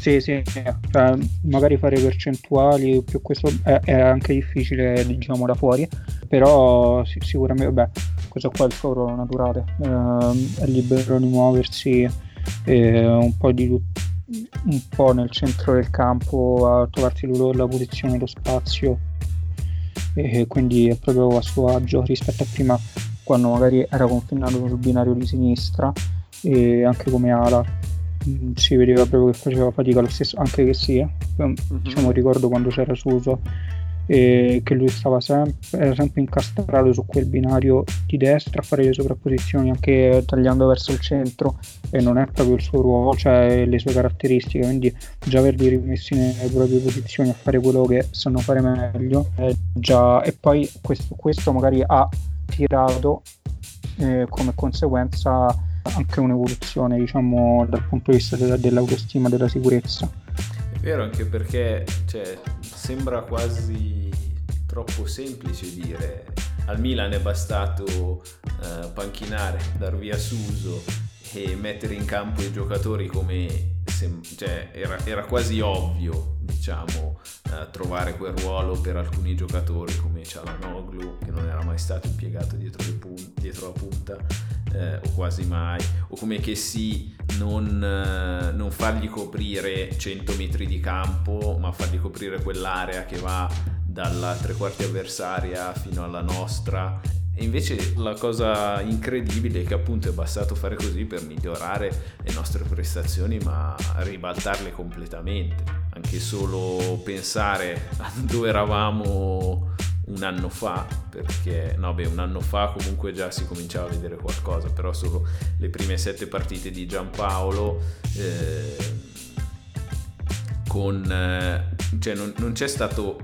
Sì, sì, cioè, magari fare percentuali più questo è, è, anche difficile diciamo da fuori, però sì, sicuramente beh, questo qua è il ruolo naturale, eh, è libero di muoversi eh, un po' di un po' nel centro del campo a trovarsi lui la posizione, lo spazio e quindi è proprio a suo agio rispetto a prima quando magari era confinato sul binario di sinistra e anche come ala si vedeva proprio che faceva fatica lo stesso, anche che sì, eh. mm-hmm. diciamo ricordo quando c'era Suso e che lui stava sempre, era sempre incastrato su quel binario di destra a fare le sovrapposizioni anche tagliando verso il centro e non è proprio il suo ruolo, cioè le sue caratteristiche, quindi già averli rimessi nelle proprie posizioni a fare quello che sanno fare meglio già... e poi questo, questo magari ha tirato e come conseguenza anche un'evoluzione diciamo dal punto di vista della, dell'autostima della sicurezza. È vero anche perché cioè, sembra quasi troppo semplice dire al Milan è bastato eh, panchinare dar via Suso e mettere in campo i giocatori come cioè, era, era, quasi ovvio diciamo eh, trovare quel ruolo per alcuni giocatori come Cialanoglu che non era mai stato impiegato dietro, pun- dietro la punta eh, o quasi mai o come che sì non, eh, non fargli coprire 100 metri di campo ma fargli coprire quell'area che va dalla tre quarti avversaria fino alla nostra e invece la cosa incredibile è che appunto è bastato fare così per migliorare le nostre prestazioni, ma ribaltarle completamente. Anche solo pensare a dove eravamo un anno fa, perché no, beh, un anno fa comunque già si cominciava a vedere qualcosa, però solo le prime sette partite di Giampaolo. Eh, con, eh, cioè non, non c'è stato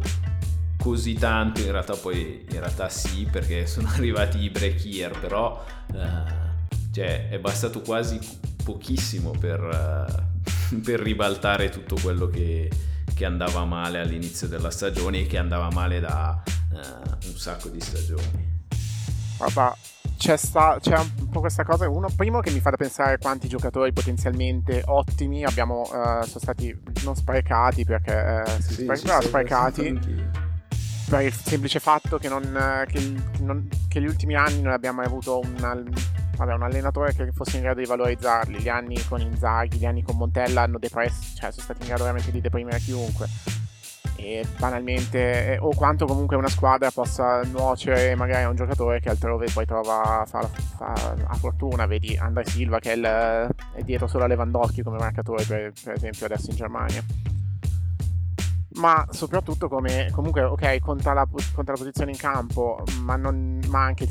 così tanto, in realtà poi in realtà sì perché [laughs] sono arrivati i break here, però uh, cioè, è bastato quasi pochissimo per, uh, [laughs] per ribaltare tutto quello che, che, andava male all'inizio della stagione e che andava male da uh, un sacco di stagioni. Vabbè, c'è, sta, c'è, un po' questa cosa. Uno, primo che mi fa da pensare quanti giocatori potenzialmente ottimi abbiamo, uh, sono stati non sprecati perché uh, sì, sì, sprecati per il semplice fatto che, non, che, non, che, gli ultimi anni non abbiamo mai avuto un, vabbè, un, allenatore che fosse in grado di valorizzarli. Gli anni con Inzaghi, gli anni con Montella hanno depresso, cioè sono stati in grado veramente di deprimere chiunque. E banalmente, eh, o quanto comunque una squadra possa nuocere magari a un giocatore che altrove poi trova fa, fa, a fortuna. Vedi Andrea Silva che è, il, è, dietro solo a Lewandowski come marcatore, per, per esempio, adesso in Germania ma soprattutto come comunque ok conta la, conta la posizione in campo ma, non, ma anche il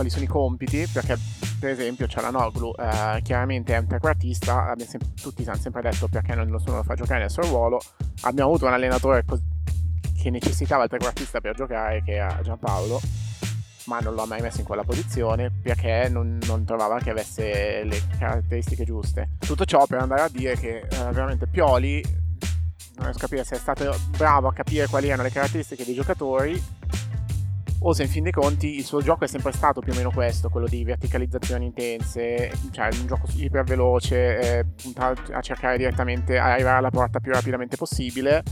quali sono i compiti perché per esempio Cialanoglu eh, chiaramente è un trequartista sem- tutti hanno sempre detto perché non nessuno lo fa giocare nel suo ruolo abbiamo avuto un allenatore co- che necessitava il trequartista per giocare che era Giampaolo ma non l'ho mai messo in quella posizione perché non, non, trovava che avesse le caratteristiche giuste. Tutto ciò per andare a dire che eh, veramente Pioli non riesco a capire se è stato bravo a capire quali erano le caratteristiche dei giocatori o se in fin dei conti il suo gioco è sempre stato più o meno questo, quello di verticalizzazioni intense, cioè un gioco iper veloce, eh, a cercare direttamente a arrivare alla porta più rapidamente possibile,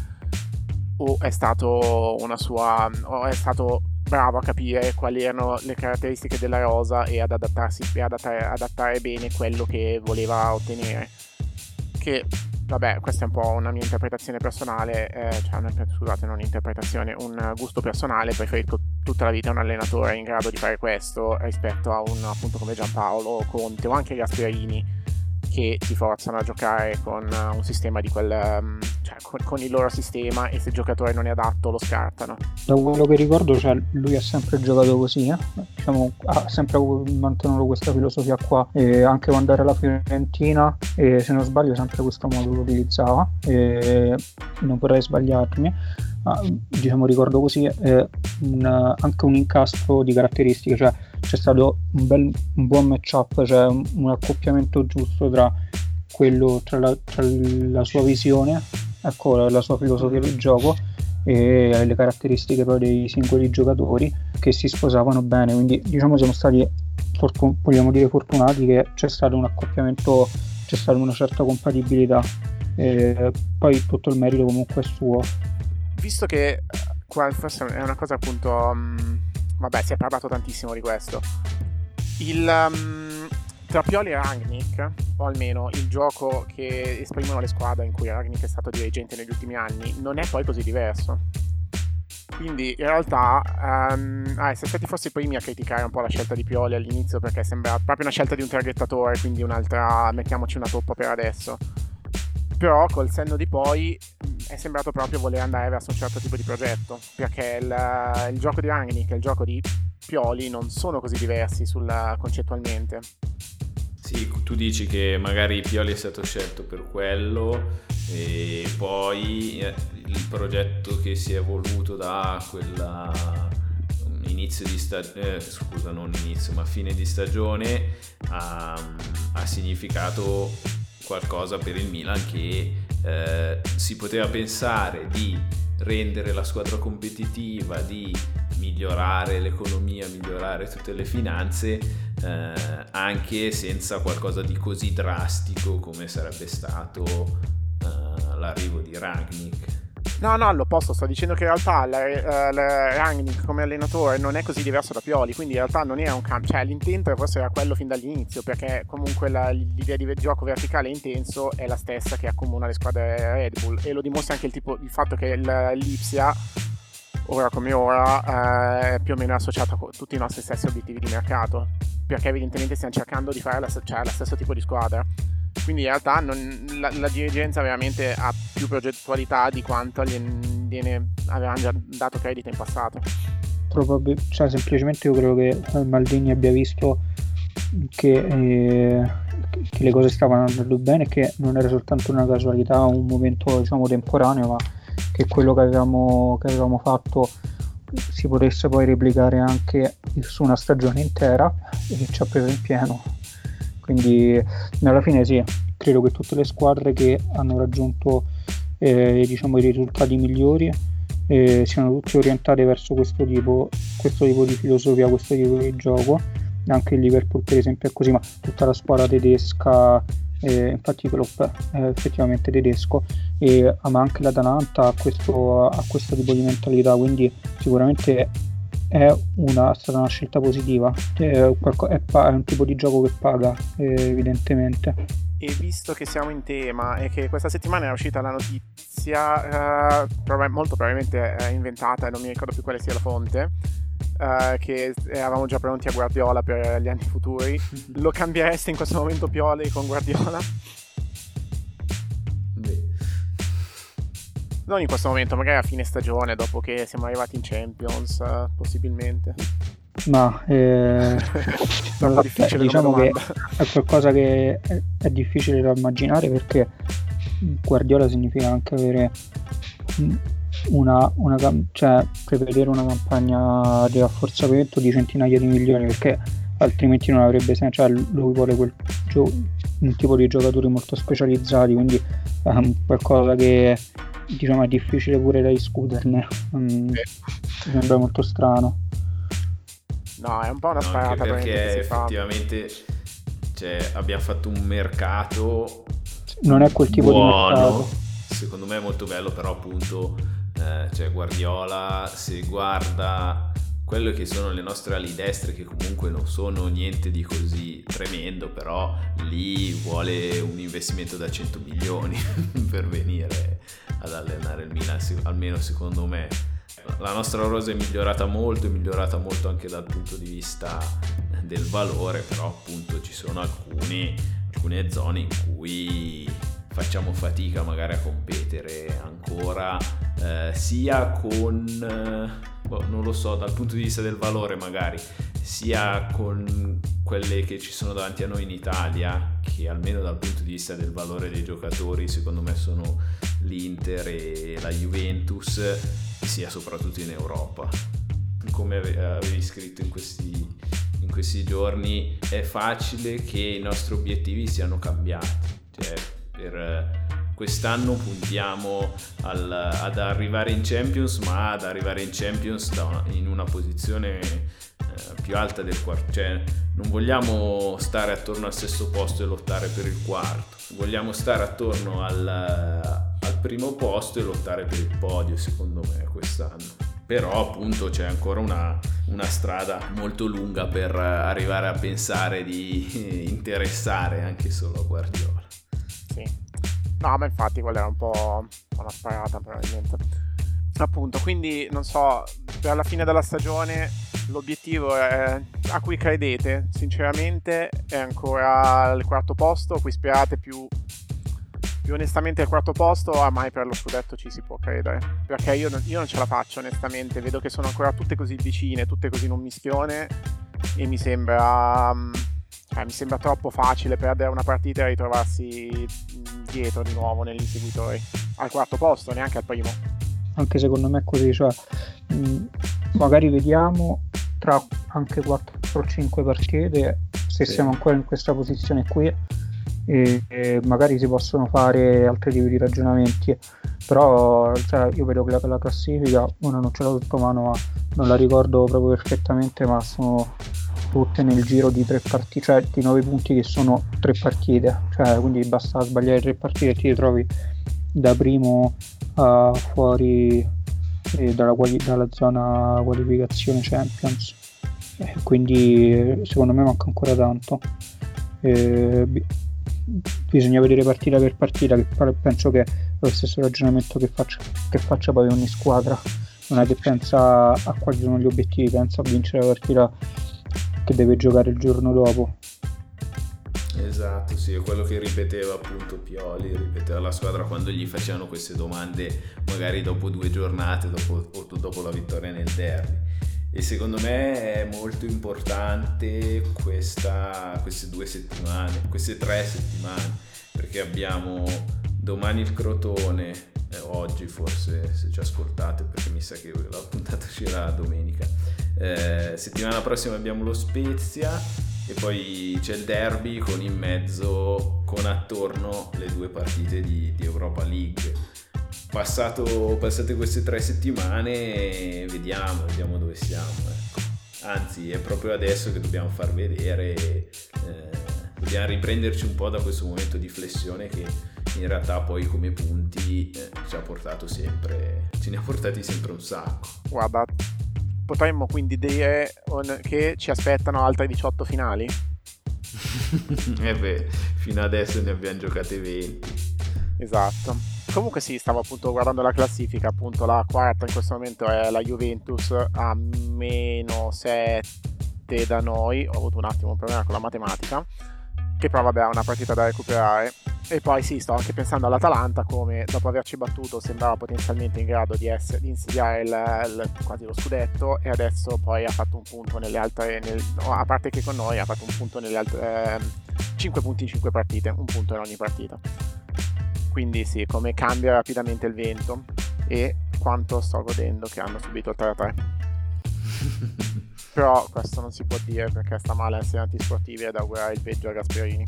o è stato una sua. o è stato bravo a capire quali erano le caratteristiche della rosa e ad adattarsi e adattare, adattare bene quello che voleva ottenere. Che Vabbè, questa è un po' una mia interpretazione personale, eh, cioè una, scusate, non un'interpretazione, un gusto personale, preferisco tutta la vita un allenatore in grado di fare questo rispetto a un appunto come Giampaolo, Conte o anche Gasperini che ti forzano a giocare con un sistema di quel um, cioè con, con, il loro sistema e se il giocatore non è adatto lo scartano. Da quello che ricordo cioè, lui ha sempre giocato così eh? diciamo, ha sempre mantenuto questa filosofia qua. E anche quando era la Fiorentina e se non sbaglio sempre questo modo lo utilizzava. E non vorrei sbagliarmi ma diciamo ricordo così eh, un, anche un incastro di caratteristiche cioè c'è stato un, bel, un buon match-up, cioè un, un, accoppiamento giusto tra, quello, tra, la, tra la sua visione, ecco, la sua filosofia di gioco e le caratteristiche poi dei singoli giocatori che si sposavano bene. Quindi diciamo siamo stati, vogliamo dire, fortunati che c'è stato un accoppiamento, c'è stata una certa compatibilità. E poi tutto il merito comunque è suo. Visto che eh, qua forse è una cosa appunto um, vabbè, si è parlato tantissimo di questo. Il, um, tra Pioli e Ragnick, o almeno il gioco che esprimono le squadre in cui Ragnick è stato dirigente negli ultimi anni, non è poi così diverso. Quindi in realtà um, ah, siete stati forse i primi a criticare un po' la scelta di Pioli all'inizio perché sembra proprio una scelta di un traghettatore, quindi un'altra, mettiamoci una toppa per adesso. Però col senno di poi è sembrato proprio voler andare verso un certo tipo di progetto, perché il, il gioco di Rangnick e il gioco di Pioli non sono così diversi sul, concettualmente. Sì, tu dici che magari Pioli è stato scelto per quello e poi eh, il progetto che si è evoluto da quella inizio di stagione, eh, scusa non inizio ma fine di stagione ha, ha significato qualcosa per il Milan che eh, si poteva pensare di rendere la squadra competitiva, di migliorare l'economia, migliorare tutte le finanze, eh, anche senza qualcosa di così drastico come sarebbe stato eh, l'arrivo di Ragnik. No, no, all'opposto, sto dicendo che in realtà la, la Rangnick come allenatore non è così diverso da Pioli, quindi in realtà non era un cambio, cioè l'intento forse era quello fin dall'inizio, perché comunque la, l'idea di gioco verticale intenso è la stessa che accomuna le squadre Red Bull e lo dimostra anche il, tipo, il fatto che l'Ipsia ora come ora, è più o meno associata a tutti i nostri stessi obiettivi di mercato, perché evidentemente stiamo cercando di fare la, cioè, lo stesso tipo di squadra. Quindi in realtà non, la, la, dirigenza veramente ha più progettualità di quanto gliene avevano già dato credito in passato. Probabil- cioè, semplicemente io credo che Maldini abbia visto che, eh, che le cose stavano andando bene e che non era soltanto una casualità, un momento diciamo temporaneo, ma che quello che avevamo, che avevamo fatto si potesse poi replicare anche su una stagione intera e ci ha preso in pieno. Quindi alla fine sì, credo che tutte le squadre che hanno raggiunto eh, diciamo, i risultati migliori eh, siano tutte orientate verso questo tipo, questo tipo di filosofia, questo tipo di gioco. Anche il Liverpool per esempio è così, ma tutta la squadra tedesca eh, infatti Klopp è effettivamente tedesco ma anche l'Atalanta ha questo, ha questo tipo di mentalità quindi sicuramente è, una, è stata una scelta positiva è, un tipo di gioco che paga eh, evidentemente e visto che siamo in tema e che questa settimana è uscita la notizia eh, molto probabilmente è inventata e non mi ricordo più quale sia la fonte uh, che eravamo già pronti a Guardiola per gli anni futuri. Lo cambiereste in questo momento Pioli con Guardiola? Non in questo momento, magari a fine stagione, dopo che siamo arrivati in Champions, uh, possibilmente. Ma eh, [laughs] eh, diciamo che è qualcosa che è, è difficile da immaginare perché Guardiola significa anche avere una, una, cioè, prevedere una campagna di rafforzamento di centinaia di milioni perché altrimenti non avrebbe senso, cioè lui vuole quel gio- un tipo di giocatori molto specializzati, quindi è um, qualcosa che diciamo è difficile pure da discuterne, um, mi sembra molto strano. No, è un po' una sparata no, perché effettivamente cioè, abbiamo fatto un mercato non è quel tipo buono, di mercato. Secondo me è molto bello però appunto eh, cioè Guardiola se guarda quello che sono le nostre ali destre che comunque non sono niente di così tremendo però lì vuole un investimento da 100 milioni [laughs] per venire ad allenare il Milan almeno secondo me. La nostra rosa è migliorata molto è migliorata molto anche dal punto di vista del valore però appunto ci sono alcuni, alcune zone in cui facciamo fatica magari a competere ancora eh, sia con eh, boh, non lo so dal punto di vista del valore magari sia con quelle che ci sono davanti a noi in Italia che almeno dal punto di vista del valore dei giocatori secondo me sono l'Inter e la Juventus sia soprattutto in Europa. Come avevi scritto in questi, in questi giorni è facile che i nostri obiettivi siano cambiati. Cioè per quest'anno puntiamo al, ad arrivare in Champions, ma ad arrivare in Champions da, in una posizione eh, più alta del quarto. Cioè, non vogliamo stare attorno al sesto posto e lottare per il quarto, vogliamo stare attorno al, al primo posto e lottare per il podio, secondo me, quest'anno però appunto c'è ancora una, una, strada molto lunga per arrivare a pensare di [laughs] interessare anche solo a Guardiola. No, ma infatti quella era un po' una sparata probabilmente. Appunto, quindi non so, per la fine della stagione l'obiettivo è, a cui credete, sinceramente, è ancora il quarto posto, a cui sperate più, più onestamente il quarto posto, ah, mai per lo scudetto ci si può credere. Perché io, io non ce la faccio onestamente, vedo che sono ancora tutte così vicine, tutte così in un mischione e mi sembra... Um, mi sembra troppo facile perdere una partita e ritrovarsi dietro di nuovo negli inseguitori. Al quarto posto, neanche al primo. Anche secondo me è così, cioè, mh, magari vediamo tra anche 4-5 partite, se sì. siamo ancora in questa posizione qui, e, e magari si possono fare altri tipi di ragionamenti. Però cioè, io vedo che la, la classifica, ora non ce l'ho sotto mano, ma non la ricordo proprio perfettamente, ma sono tutte nel giro di tre partite, cioè di nove punti che sono tre partite, cioè quindi basta sbagliare tre partite e ti ritrovi da primo uh, fuori eh, dalla, quali- dalla, zona qualificazione Champions. Eh, quindi secondo me manca ancora tanto. Eh, b- bisogna vedere partita per partita, che penso che è lo stesso ragionamento che faccia, che faccia poi ogni squadra. Non è che pensa a quali sono gli obiettivi, pensa a vincere la partita che deve giocare il giorno dopo. Esatto, sì, è quello che ripeteva appunto Pioli, ripeteva la squadra quando gli facevano queste domande magari dopo due giornate, dopo, dopo la vittoria nel derby. E secondo me è molto importante questa, queste due settimane, queste tre settimane, perché abbiamo domani il Crotone, eh, oggi forse se ci ascoltate, perché mi sa che la puntata uscirà domenica. Eh, settimana prossima abbiamo lo Spezia e poi c'è il derby con in mezzo, con attorno le due partite di, di Europa League. Passato, passate queste tre settimane vediamo, vediamo dove siamo. Ecco. Anzi è proprio adesso che dobbiamo far vedere, eh, dobbiamo riprenderci un po' da questo momento di flessione che in realtà poi come punti eh, ci ha portato sempre, ce ne ha portati sempre un sacco. Guarda, potremmo quindi dire che ci aspettano altre 18 finali? [laughs] eh beh, fino adesso ne abbiamo giocate 20. Esatto. Comunque sì, stavo appunto guardando la classifica, appunto la quarta in questo momento è la Juventus a meno 7 da noi, ho avuto un attimo un problema con la matematica, che però vabbè è una partita da recuperare e poi sì, sto anche pensando all'Atalanta come dopo averci battuto sembrava potenzialmente in grado di, essere, di insediare il, il, quasi lo scudetto e adesso poi ha fatto un punto nelle altre, nel, no, a parte che con noi ha fatto un punto nelle altre, eh, 5 punti in 5 partite, un punto in ogni partita. Quindi sì, come cambia rapidamente il vento e quanto sto godendo che hanno subito il 3-3. [laughs] Però questo non si può dire perché sta male essere antisportivi ed augurare il peggio a Gasperini.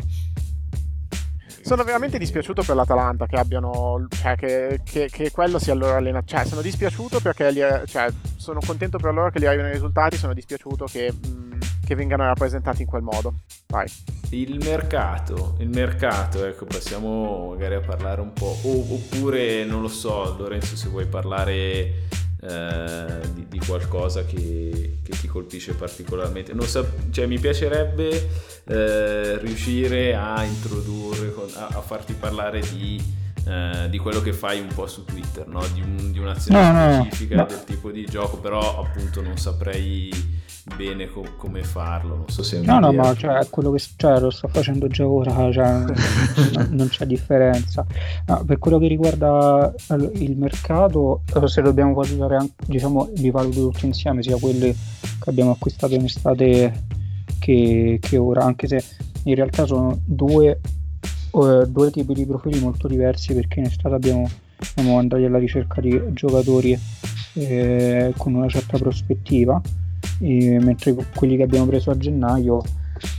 Sono veramente dispiaciuto per l'Atalanta che abbiano. Cioè, che, che, che quello sia il loro allenatore. Cioè, sono dispiaciuto perché. Gli, cioè, sono contento per loro che gli arrivino i risultati. Sono dispiaciuto che, mh, che vengano rappresentati in quel modo. Vai. Il mercato, il mercato, ecco, passiamo magari a parlare un po'. O, oppure, non lo so, Lorenzo, se vuoi parlare eh, di, di, qualcosa che, che, ti colpisce particolarmente. So, cioè, mi piacerebbe eh, riuscire a introdurre, a, a farti parlare di, eh, di, quello che fai un po' su Twitter, no? di, un, di, un'azione no, specifica no, del tipo di gioco, però appunto non saprei bene co- come farlo. Non so se no, no, ma cioè, quello che cioè, lo sto facendo già ora, cioè, [laughs] non, non, c'è differenza. No, per quello che riguarda il mercato, se dobbiamo valutare anche, diciamo, li valuto tutti insieme, sia quelli che abbiamo acquistato in estate che, che ora, anche se in realtà sono due, uh, due tipi di profili molto diversi perché in estate abbiamo siamo andati alla ricerca di giocatori eh, con una certa prospettiva e mentre quelli che abbiamo preso a gennaio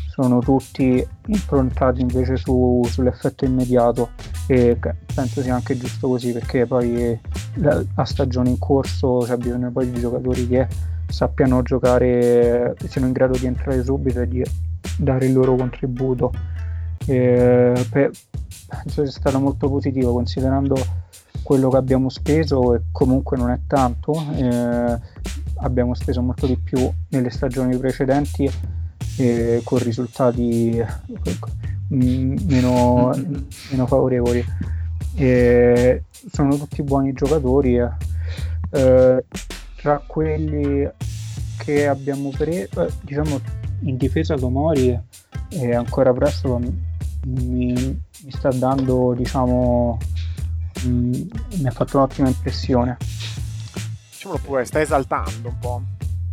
sono tutti improntati invece su, sull'effetto immediato e penso sia anche giusto così perché poi la, la stagione in corso c'è bisogno poi di giocatori che sappiano giocare, siano in grado di entrare subito e di dare il loro contributo. E, per, penso sia stato molto positivo considerando quello che abbiamo speso e comunque non è tanto. Eh, abbiamo speso molto di più nelle stagioni precedenti eh, con risultati mm, meno, meno favorevoli. E sono tutti buoni giocatori. Eh, tra quelli che abbiamo preso, eh, diciamo in difesa Tomori è ancora presto, mi, mi sta dando, diciamo, mh, mm, mi ha fatto un'ottima impressione diciamolo pure, sta esaltando un po'.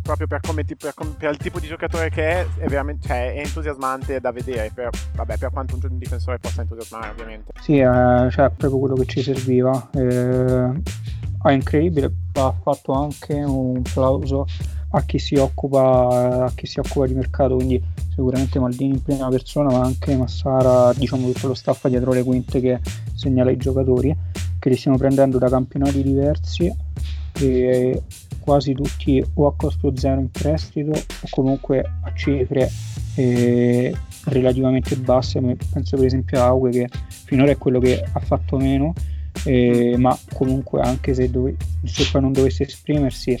Proprio per, come, per, per il tipo di giocatore che è, è, veramente, cioè, è entusiasmante da vedere. Per, vabbè, per quanto un difensore possa entusiasmare, ovviamente. Sì, eh, cioè, proprio quello che ci serviva. Eh, è incredibile, ha fatto anche un plauso a chi si occupa, a chi si occupa di mercato, quindi sicuramente Maldini in prima persona, ma anche Massara, diciamo tutto lo staff dietro le quinte che segnala i giocatori, che li stiamo prendendo da campionati diversi e quasi tutti o a costo zero in prestito o comunque a cifre eh, relativamente basse, penso per esempio a Aue che finora è quello che ha fatto meno eh, ma comunque anche se, dove, se, poi non dovesse esprimersi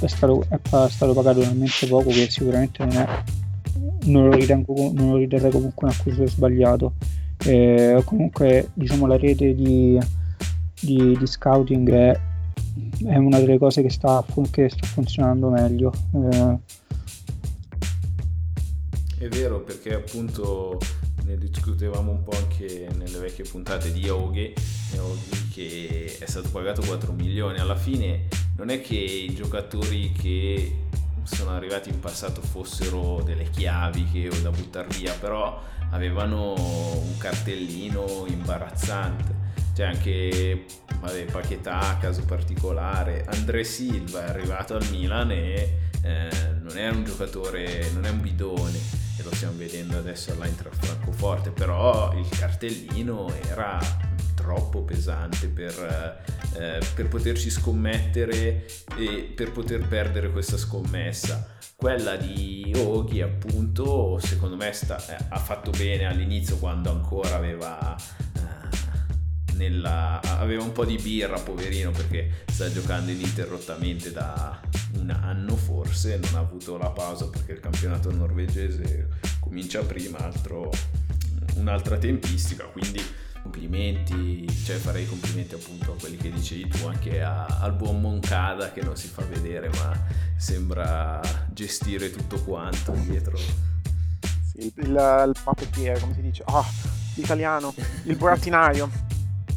è stato, è stato, pagato talmente poco che sicuramente non, è, non, lo, ritengo, non lo riterrei comunque un acquisto sbagliato. Eh, comunque diciamo la rete di, di, di scouting è, è, una delle cose che sta, che sta funzionando meglio eh, è vero perché appunto ne discutevamo un po' anche nelle vecchie puntate di Yogi, che è stato pagato 4 milioni. Alla fine non è che i giocatori che sono arrivati in passato fossero delle chiavi che ho da buttare via, però avevano un cartellino imbarazzante. C'è anche vabbè, Paquetà, caso particolare. André Silva è arrivato al Milan e eh, non è un giocatore, non è un bidone e lo stiamo vedendo adesso all'Eintracht Francoforte, però il cartellino era troppo pesante per, eh, per poterci scommettere e per poter perdere questa scommessa. Quella di Oghi appunto secondo me sta, eh, ha fatto bene all'inizio quando ancora aveva nella... aveva un po' di birra, poverino, perché sta giocando ininterrottamente da un anno forse, non ha avuto la pausa perché il campionato norvegese comincia prima, altro, un'altra tempistica, quindi complimenti, cioè farei complimenti appunto a quelli che dicevi tu, anche a, al buon Moncada che non si fa vedere ma sembra gestire tutto quanto dietro. Sì, il, il, il come si dice? Oh, l'italiano, il burattinaio.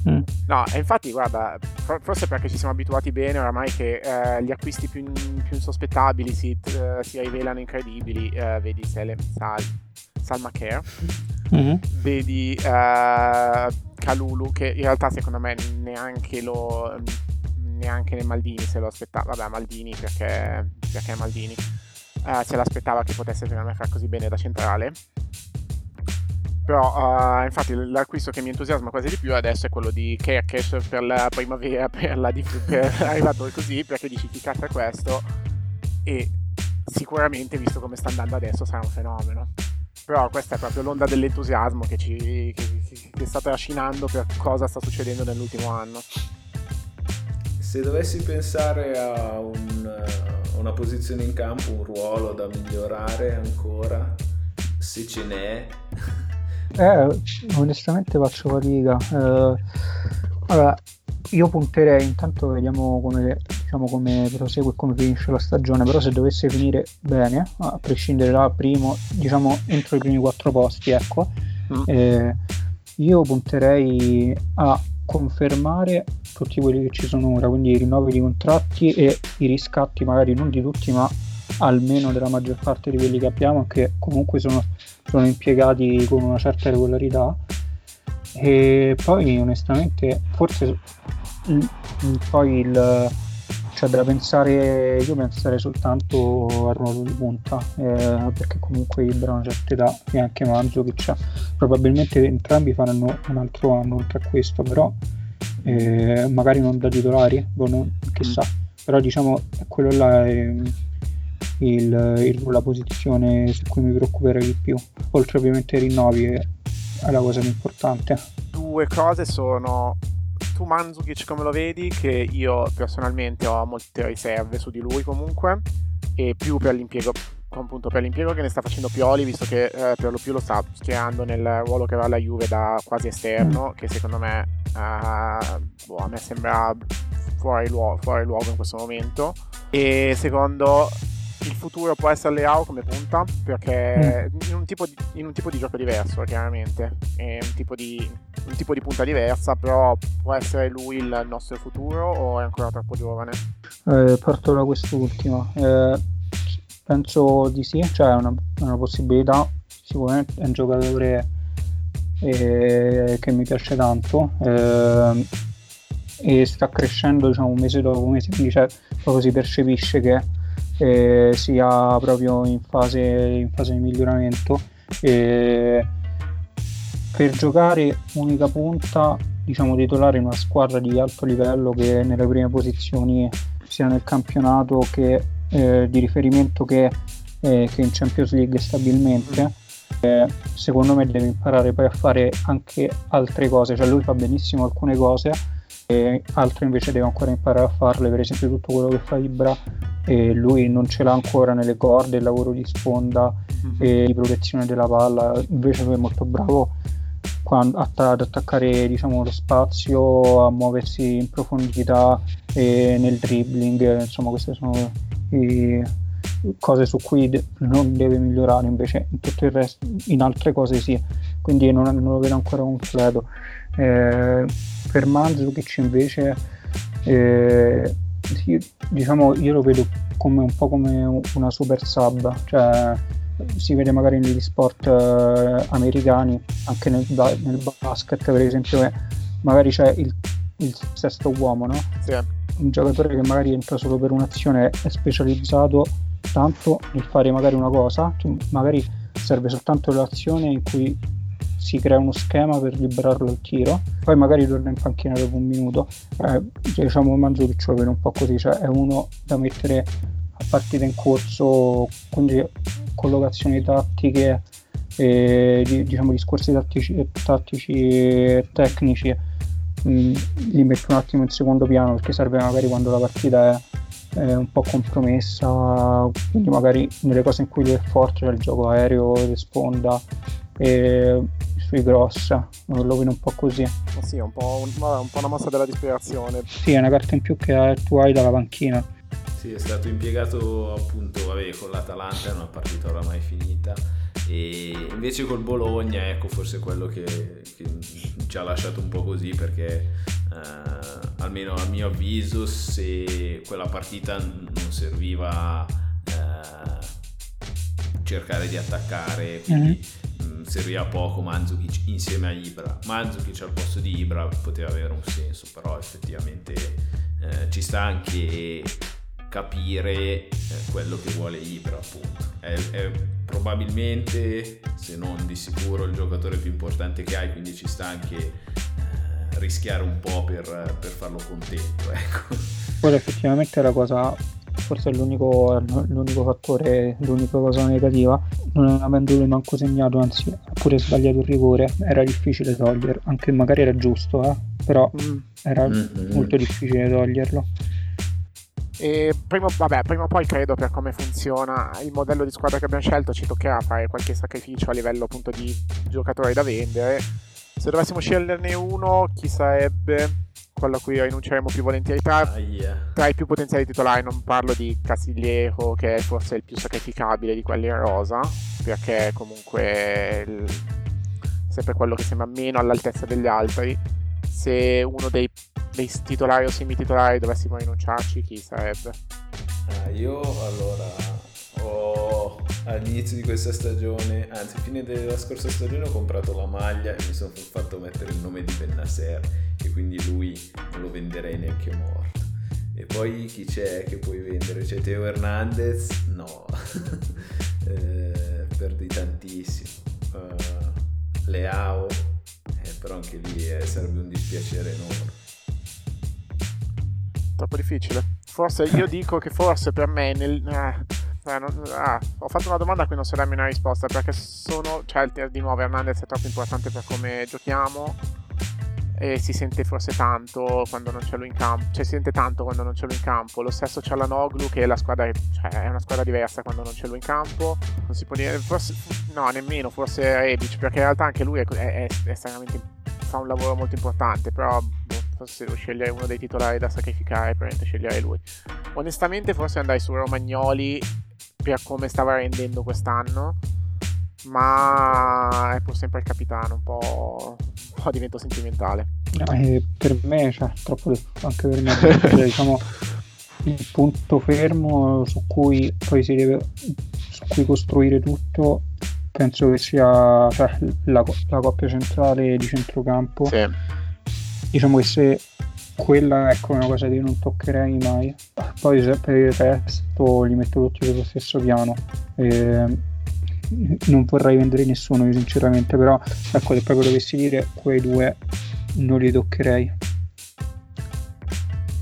Mm. No, e infatti, guarda, forse perché ci siamo abituati bene oramai che eh, gli acquisti più, più insospettabili si, eh, si, rivelano incredibili. Eh, vedi Sele, Sal, Salma Care, mm-hmm. vedi eh, Calulu, che in realtà secondo me neanche lo neanche nel Maldini se lo aspettava. Vabbè, Maldini perché, perché Maldini. Uh, se l'aspettava che potesse secondo me fare così bene da centrale però uh, infatti l'acquisto che mi entusiasma quasi di più adesso è quello di Kerkesh per la primavera, [laughs] per, la, per [laughs] arrivato così, perché dici chi è questo e sicuramente visto come sta andando adesso sarà un fenomeno. Però questa è proprio l'onda dell'entusiasmo che, ci, che, che sta trascinando per cosa sta succedendo nell'ultimo anno. Se dovessi pensare a un, una posizione in campo, un ruolo da migliorare ancora, se ce n'è, eh, onestamente faccio fatica. Eh, allora, io punterei, intanto vediamo come, diciamo, come prosegue e come finisce la stagione, però se dovesse finire bene, a prescindere da primo, diciamo entro i primi quattro posti, ecco, mm. eh, io punterei a confermare tutti quelli che ci sono ora, quindi i rinnovi di contratti e i riscatti magari non di tutti, ma almeno della maggior parte di quelli che abbiamo, che comunque sono sono impiegati con una certa regolarità. E poi onestamente forse poi il c'è da pensare io penserei soltanto al ruolo di punta eh, perché comunque Ibra ha una certa età e anche Manzo che c'ha probabilmente entrambi faranno un altro anno oltre a questo però eh, magari non da titolari boh, non, chissà. Però diciamo quello là è il, il, la posizione su cui mi preoccuperei di più, oltre ovviamente ai rinnovi che è la cosa più importante. Due cose sono tu Manzukic come lo vedi, che io personalmente ho molte riserve su di lui comunque, e più per l'impiego, appunto per l'impiego che ne sta facendo Pioli, visto che eh, per lo più lo sta schierando nel ruolo che aveva la Juve da quasi esterno, che secondo me, eh, boh, a me sembra fuori luogo, fuori luogo in questo momento. E secondo, il futuro può essere Leao come punta perché mm. in, un di, in, un tipo di, gioco diverso chiaramente è un tipo, di, un tipo di punta diversa però può essere lui il nostro futuro o è ancora troppo giovane? Eh, parto da quest'ultimo eh, penso di sì cioè è una, una possibilità sicuramente è un giocatore eh, che mi piace tanto eh, e sta crescendo diciamo un mese dopo un mese quindi cioè, proprio si percepisce che eh, sia proprio in fase, in fase di miglioramento. E per giocare unica punta, diciamo titolare in una squadra di alto livello che nelle prime posizioni sia nel campionato che eh, di riferimento che, eh, che, in Champions League stabilmente. Eh, secondo me deve imparare poi a fare anche altre cose, cioè lui fa benissimo alcune cose e altre invece deve ancora imparare a farle, per esempio tutto quello che fa Ibra e lui non ce l'ha ancora nelle corde, il lavoro di sponda mm-hmm. e di protezione della palla, invece lui è molto bravo quando, ad attaccare diciamo, lo spazio, a muoversi in profondità e nel dribbling, insomma queste sono le cose su cui de- non deve migliorare, invece in tutto il resto, in altre cose sì, quindi non, non lo vedo ancora completo. Eh, per Mandzukic invece eh, sì, diciamo io lo vedo come un po' come una super sub, cioè si vede magari negli sport eh, americani, anche nel, nel, basket per esempio, che magari c'è il, il sesto uomo, no? Sì. Un giocatore che magari entra solo per un'azione è specializzato tanto nel fare magari una cosa, magari serve soltanto l'azione in cui si crea uno schema per liberarlo al tiro, poi magari torna in panchina dopo un minuto. Eh, diciamo Mandzukic lo un po' così, cioè è uno da mettere a partita in corso, quindi collocazioni tattiche, e, diciamo discorsi tattici, tattici e tecnici mh, mm, li metto un attimo in secondo piano perché serve magari quando la partita è un po' compromessa, quindi magari nelle cose in cui lui è forte, cioè il gioco aereo, le sponda e sui gross, lo vedo un po' così. Eh sì, è un po', un, un po' una mossa della disperazione. Sì, è una carta in più che tu hai dalla panchina. Sì, è stato impiegato appunto vabbè, con l'Atalanta, è una partita oramai finita. E invece col Bologna, ecco, forse quello che, che ci ha lasciato un po' così perché eh, almeno a mio avviso se quella partita non serviva eh, cercare di attaccare, quindi mm-hmm. Serviva poco Manzukic insieme a Ibra. Manzukic al posto di Ibra poteva avere un senso, però effettivamente eh, ci sta anche capire eh, quello che vuole Ibra appunto è, è, probabilmente se non di sicuro il giocatore più importante che hai quindi ci sta anche eh, rischiare un po' per, per farlo contento [laughs] ecco. poi effettivamente la cosa forse è l'unico, l'unico fattore l'unica cosa negativa non avendo lui manco segnato anzi ha pure sbagliato il rigore era difficile toglierlo anche magari era giusto eh? però mm. era mm-hmm. molto difficile toglierlo e prima, vabbè, prima o poi credo per come funziona il modello di squadra che abbiamo scelto ci toccherà fare qualche sacrificio a livello appunto di giocatori da vendere. Se dovessimo sceglierne uno, chi sarebbe quello a cui rinunceremo più volentieri tra, ah, yeah. tra, i più potenziali titolari? Non parlo di Casigliero, che è forse il più sacrificabile di quelli in rosa, perché comunque il, sempre quello che sembra meno all'altezza degli altri. Se uno dei dei titolari o semi-titolari dovessimo rinunciarci, chi sarebbe? Ah, io allora ho all'inizio di questa stagione, anzi fine della scorsa stagione ho comprato la maglia e mi sono fatto mettere il nome di Bennaser e quindi lui non lo venderei neanche morto. E poi chi c'è che puoi vendere? C'è Teo Hernandez? No, [laughs] eh, perdi tantissimo. Uh, Leao, eh, però anche lì eh, sarebbe un dispiacere enorme troppo difficile. Forse io [laughs] dico che forse per me nel... Eh, eh, non, ah, ho fatto una domanda a cui non so darmi una risposta perché sono, cioè di nuovo Hernandez è troppo importante per come giochiamo e si sente forse tanto quando non c'è lui in campo, cioè si sente tanto quando non c'è lui in campo. Lo stesso c'è la Noglu che è, la squadra, cioè, è una squadra diversa quando non c'è lui in campo. Non si può dire, forse, no, nemmeno, forse Rebic perché in realtà anche lui è, è, è fa un lavoro molto importante, però boh, forse se devo scegliere uno dei titolari da sacrificare, probabilmente sceglierei lui. Onestamente, forse andrei su Romagnoli per come stava rendendo quest'anno. Ma è pur sempre il capitano, un po', un po divento sentimentale. Eh, per me, cioè, troppo anche per me, perché, [laughs] diciamo, il punto fermo su cui poi si deve su cui costruire tutto penso che sia cioè, la, la coppia centrale di centrocampo sì diciamo che se quella ecco, è una cosa che non toccherei mai. Poi per il resto li metto tutti sullo stesso piano. E non vorrei vendere nessuno io sinceramente, però ecco se proprio dovessi dire quei due non li toccherei.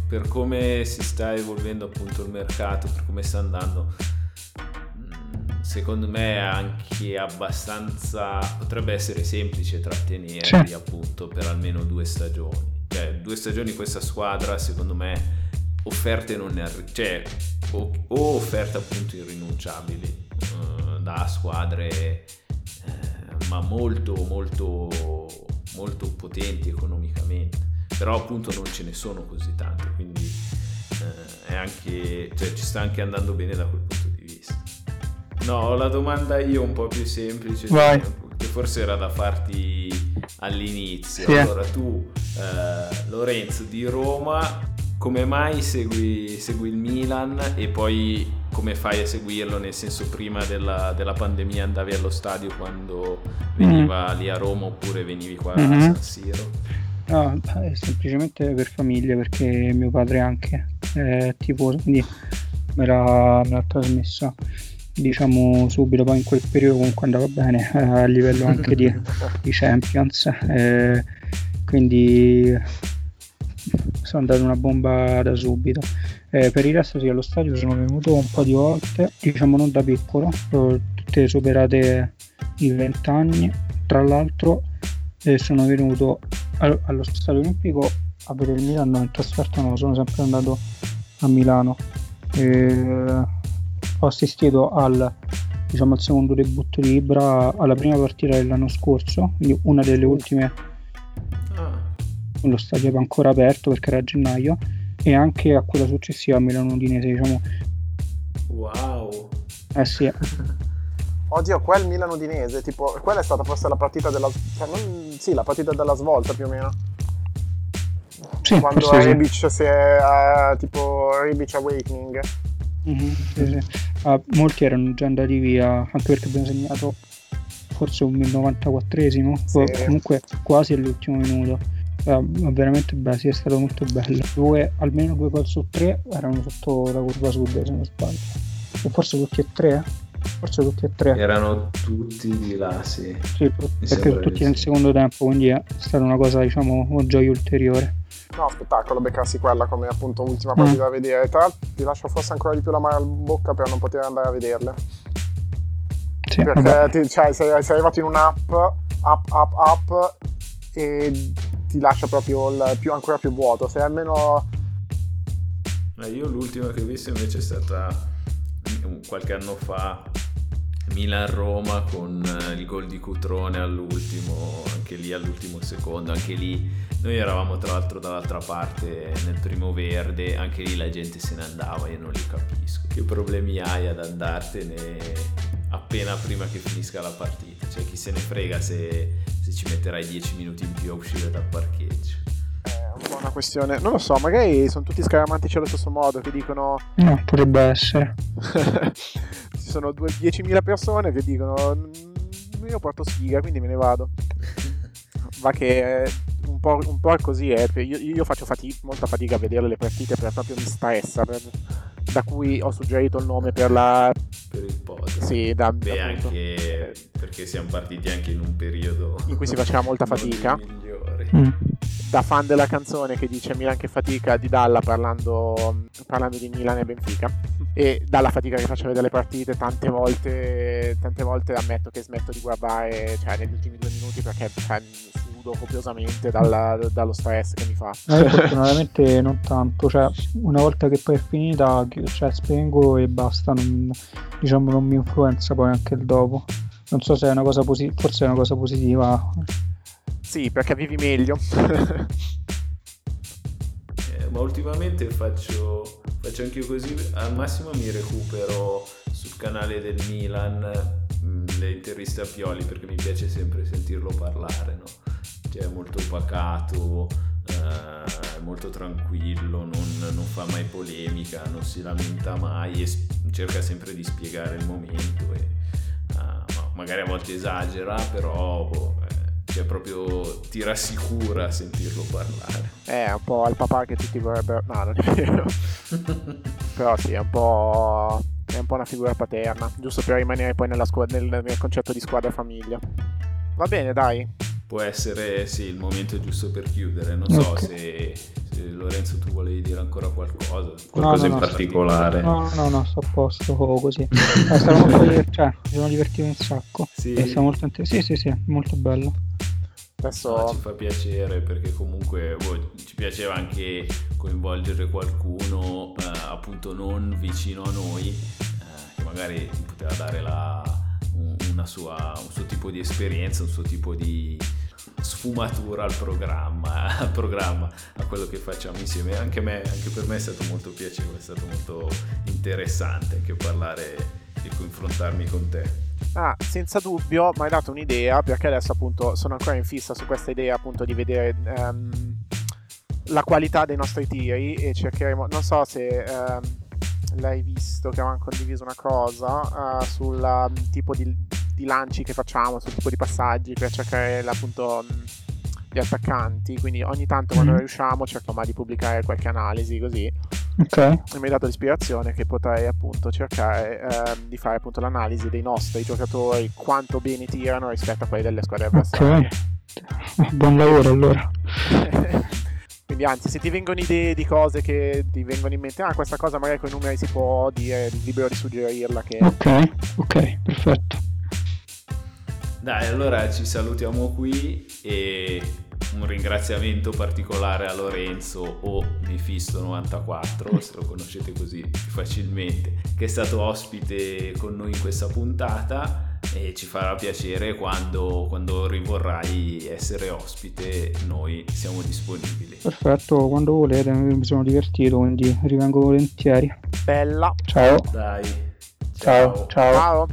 Per come si sta evolvendo appunto il mercato, per come sta andando, secondo me è anche abbastanza potrebbe essere semplice trattenerli sì. appunto per almeno due stagioni cioè due stagioni questa squadra secondo me offerte non ne arrivano cioè o, o, offerte appunto irrinunciabili uh, da squadre eh, ma molto molto molto potenti economicamente però appunto non ce ne sono così tante quindi eh, è anche cioè, ci sta anche andando bene da quel punto di vista No, la domanda io un po' più semplice, Vai. che forse era da farti all'inizio. Sì. Allora tu, eh, Lorenzo di Roma, come mai segui, segui, il Milan e poi come fai a seguirlo? Nel senso, prima della, della pandemia andavi allo stadio quando veniva mm. lì a Roma oppure venivi qua mm-hmm. a San Siro? No, semplicemente per famiglia, perché mio padre anche è tifoso, quindi me l'ha, me l'ha trasmessa diciamo subito, poi in quel periodo comunque andava bene eh, [laughs] a livello [laughs] anche di, di Champions, eh, quindi sono andato una bomba da subito. Eh, per il resto sì, allo stadio sono venuto un po' di volte, diciamo non da piccolo, tutte superate i 20 anni, tra l'altro eh, sono venuto allo, allo stadio olimpico a vedere il Milano in trasferta, no, sono sempre andato a Milano. Eh, ho assistito al, diciamo, al secondo debutto di Ibra alla prima partita dell'anno scorso, quindi una delle ultime ah. lo stadio era ancora aperto perché era a gennaio e anche a quella successiva a Milano Udinese diciamo wow eh sì [laughs] Oddio, quel Milano Udinese, tipo, quella è stata forse la partita della. Cioè, non, sì, la partita della svolta più o meno. Sì, Quando Rebic sì. si è. Uh, tipo Rebic Awakening. Mm-hmm, sì, sì. Ah, molti erano già andati via anche perché abbiamo segnato forse un 94esimo sì. comunque quasi all'ultimo minuto. Ah, veramente beh, sì, è stato molto bello. Due, almeno due gol su tre erano sotto la curva sud se non sbaglio. O forse tutti e tre? Forse tutti e tre. Erano tutti di là sì, sì perché tutti nel secondo tempo quindi è stata una cosa diciamo un gioia ulteriore No, spettacolo beccarsi quella come appunto ultima partita mm. da vedere. Tra l'altro ti lascio forse ancora di più la mano in bocca per non poter andare a vederle. Sì, Perché ti, cioè, sei, sei, arrivato in un'app, app, app, app, e ti lascia proprio il più, ancora più vuoto. Sei almeno... Eh, io l'ultima che ho visto invece è stata qualche anno fa Milan-Roma con eh, il gol di Cutrone all'ultimo, anche lì all'ultimo secondo, anche lì noi eravamo tra l'altro dall'altra parte nel primo verde, anche lì la gente se ne andava, io non li capisco. Che problemi hai ad andartene appena prima che finisca la partita? Cioè chi se ne frega se, se ci metterai 10 minuti in più a uscire dal parcheggio? È un po' una questione, non lo so, magari sono tutti scaramantici allo stesso modo che dicono... No, potrebbe essere. [laughs] Sono 10.000 persone che dicono mm, io porto sfiga quindi me ne vado. [laughs] Va che un po', un po' così è. Io, io faccio fatica, molta fatica a vedere le partite per proprio mi stressa. Per, da cui ho suggerito il nome per la. Per il podcast. Sì, da, Beh, anche perché siamo partiti anche in un periodo in cui si faceva molta fatica. Mm. Da fan della canzone che dice Milan che fatica di Dalla parlando, parlando di Milan e Benfica. E dalla fatica che faccio vedere le partite, tante volte, tante volte ammetto che smetto di guardare cioè, negli ultimi due minuti perché cioè, sudo copiosamente dalla, dallo stress che mi fa. Eh, fortunatamente non tanto, cioè una volta che poi è finita cioè, spengo e basta, non, diciamo non mi influenza poi anche il dopo. Non so se è una cosa positiva, forse è una cosa positiva. Sì, perché vivi meglio. [laughs] eh, ma ultimamente faccio, faccio anche io così, al massimo mi recupero sul canale del Milan mm, le interviste a Pioli perché mi piace sempre sentirlo parlare, no? Cioè è molto pacato, eh, molto tranquillo, non, non, fa mai polemica, non si lamenta mai e cerca sempre di spiegare il momento e uh, magari a volte esagera, però boh, cioè proprio ti rassicura sentirlo parlare. È un po' il papà che tutti vorrebbero... No, non è vero. [laughs] Però sì, è un po'... È un po' una figura paterna, giusto per rimanere poi nella squ- nel, nel concetto di squadra famiglia. Va bene, dai. Può essere sì il momento giusto per chiudere. Non so okay. se, se, Lorenzo tu volevi dire ancora qualcosa. Qualcosa no, no, in particolare. No, no, no, sto a posto così. È stato molto divertente, cioè, mi sono divertito un sacco. Sì. È molto inter- sì, sì, sì, molto bello. Adesso... No, ci fa piacere perché comunque boh, ci piaceva anche coinvolgere qualcuno eh, appunto non vicino a noi eh, che magari poteva dare la, sua, un suo tipo di esperienza, un suo tipo di sfumatura al programma, [laughs] al programma, a quello che facciamo insieme. Anche, me, anche per me è stato molto piacevole, è stato molto interessante anche parlare e confrontarmi con te. Ah, senza dubbio, mi hai dato un'idea perché adesso appunto sono ancora in fissa su questa idea appunto di vedere um, la qualità dei nostri tiri e cercheremo, non so se um, l'hai visto che avevamo condiviso una cosa uh, sul um, tipo di, di, lanci che facciamo, sul tipo di passaggi per cercare appunto gli attaccanti, quindi ogni tanto quando riusciamo cerchiamo di pubblicare qualche analisi così Okay. E mi hai dato l'ispirazione che potrei appunto cercare eh, di fare appunto l'analisi dei nostri giocatori, quanto bene tirano rispetto a quelli delle squadre avversarie. Ok, buon lavoro allora. [laughs] Quindi anzi, se ti vengono idee di cose che ti vengono in mente, ah questa cosa magari con i numeri si può dire, libero di suggerirla. Che... Ok, ok, perfetto. Dai, allora ci salutiamo qui e un ringraziamento particolare a Lorenzo o Mephisto94, se lo conoscete così facilmente, che è stato ospite con noi in questa puntata e ci farà piacere quando, quando rivorrai essere ospite, noi siamo disponibili. Perfetto, quando volete, mi sono divertito, quindi rivengo volentieri. Bella. Ciao. Dai. Ciao. Ciao. ciao.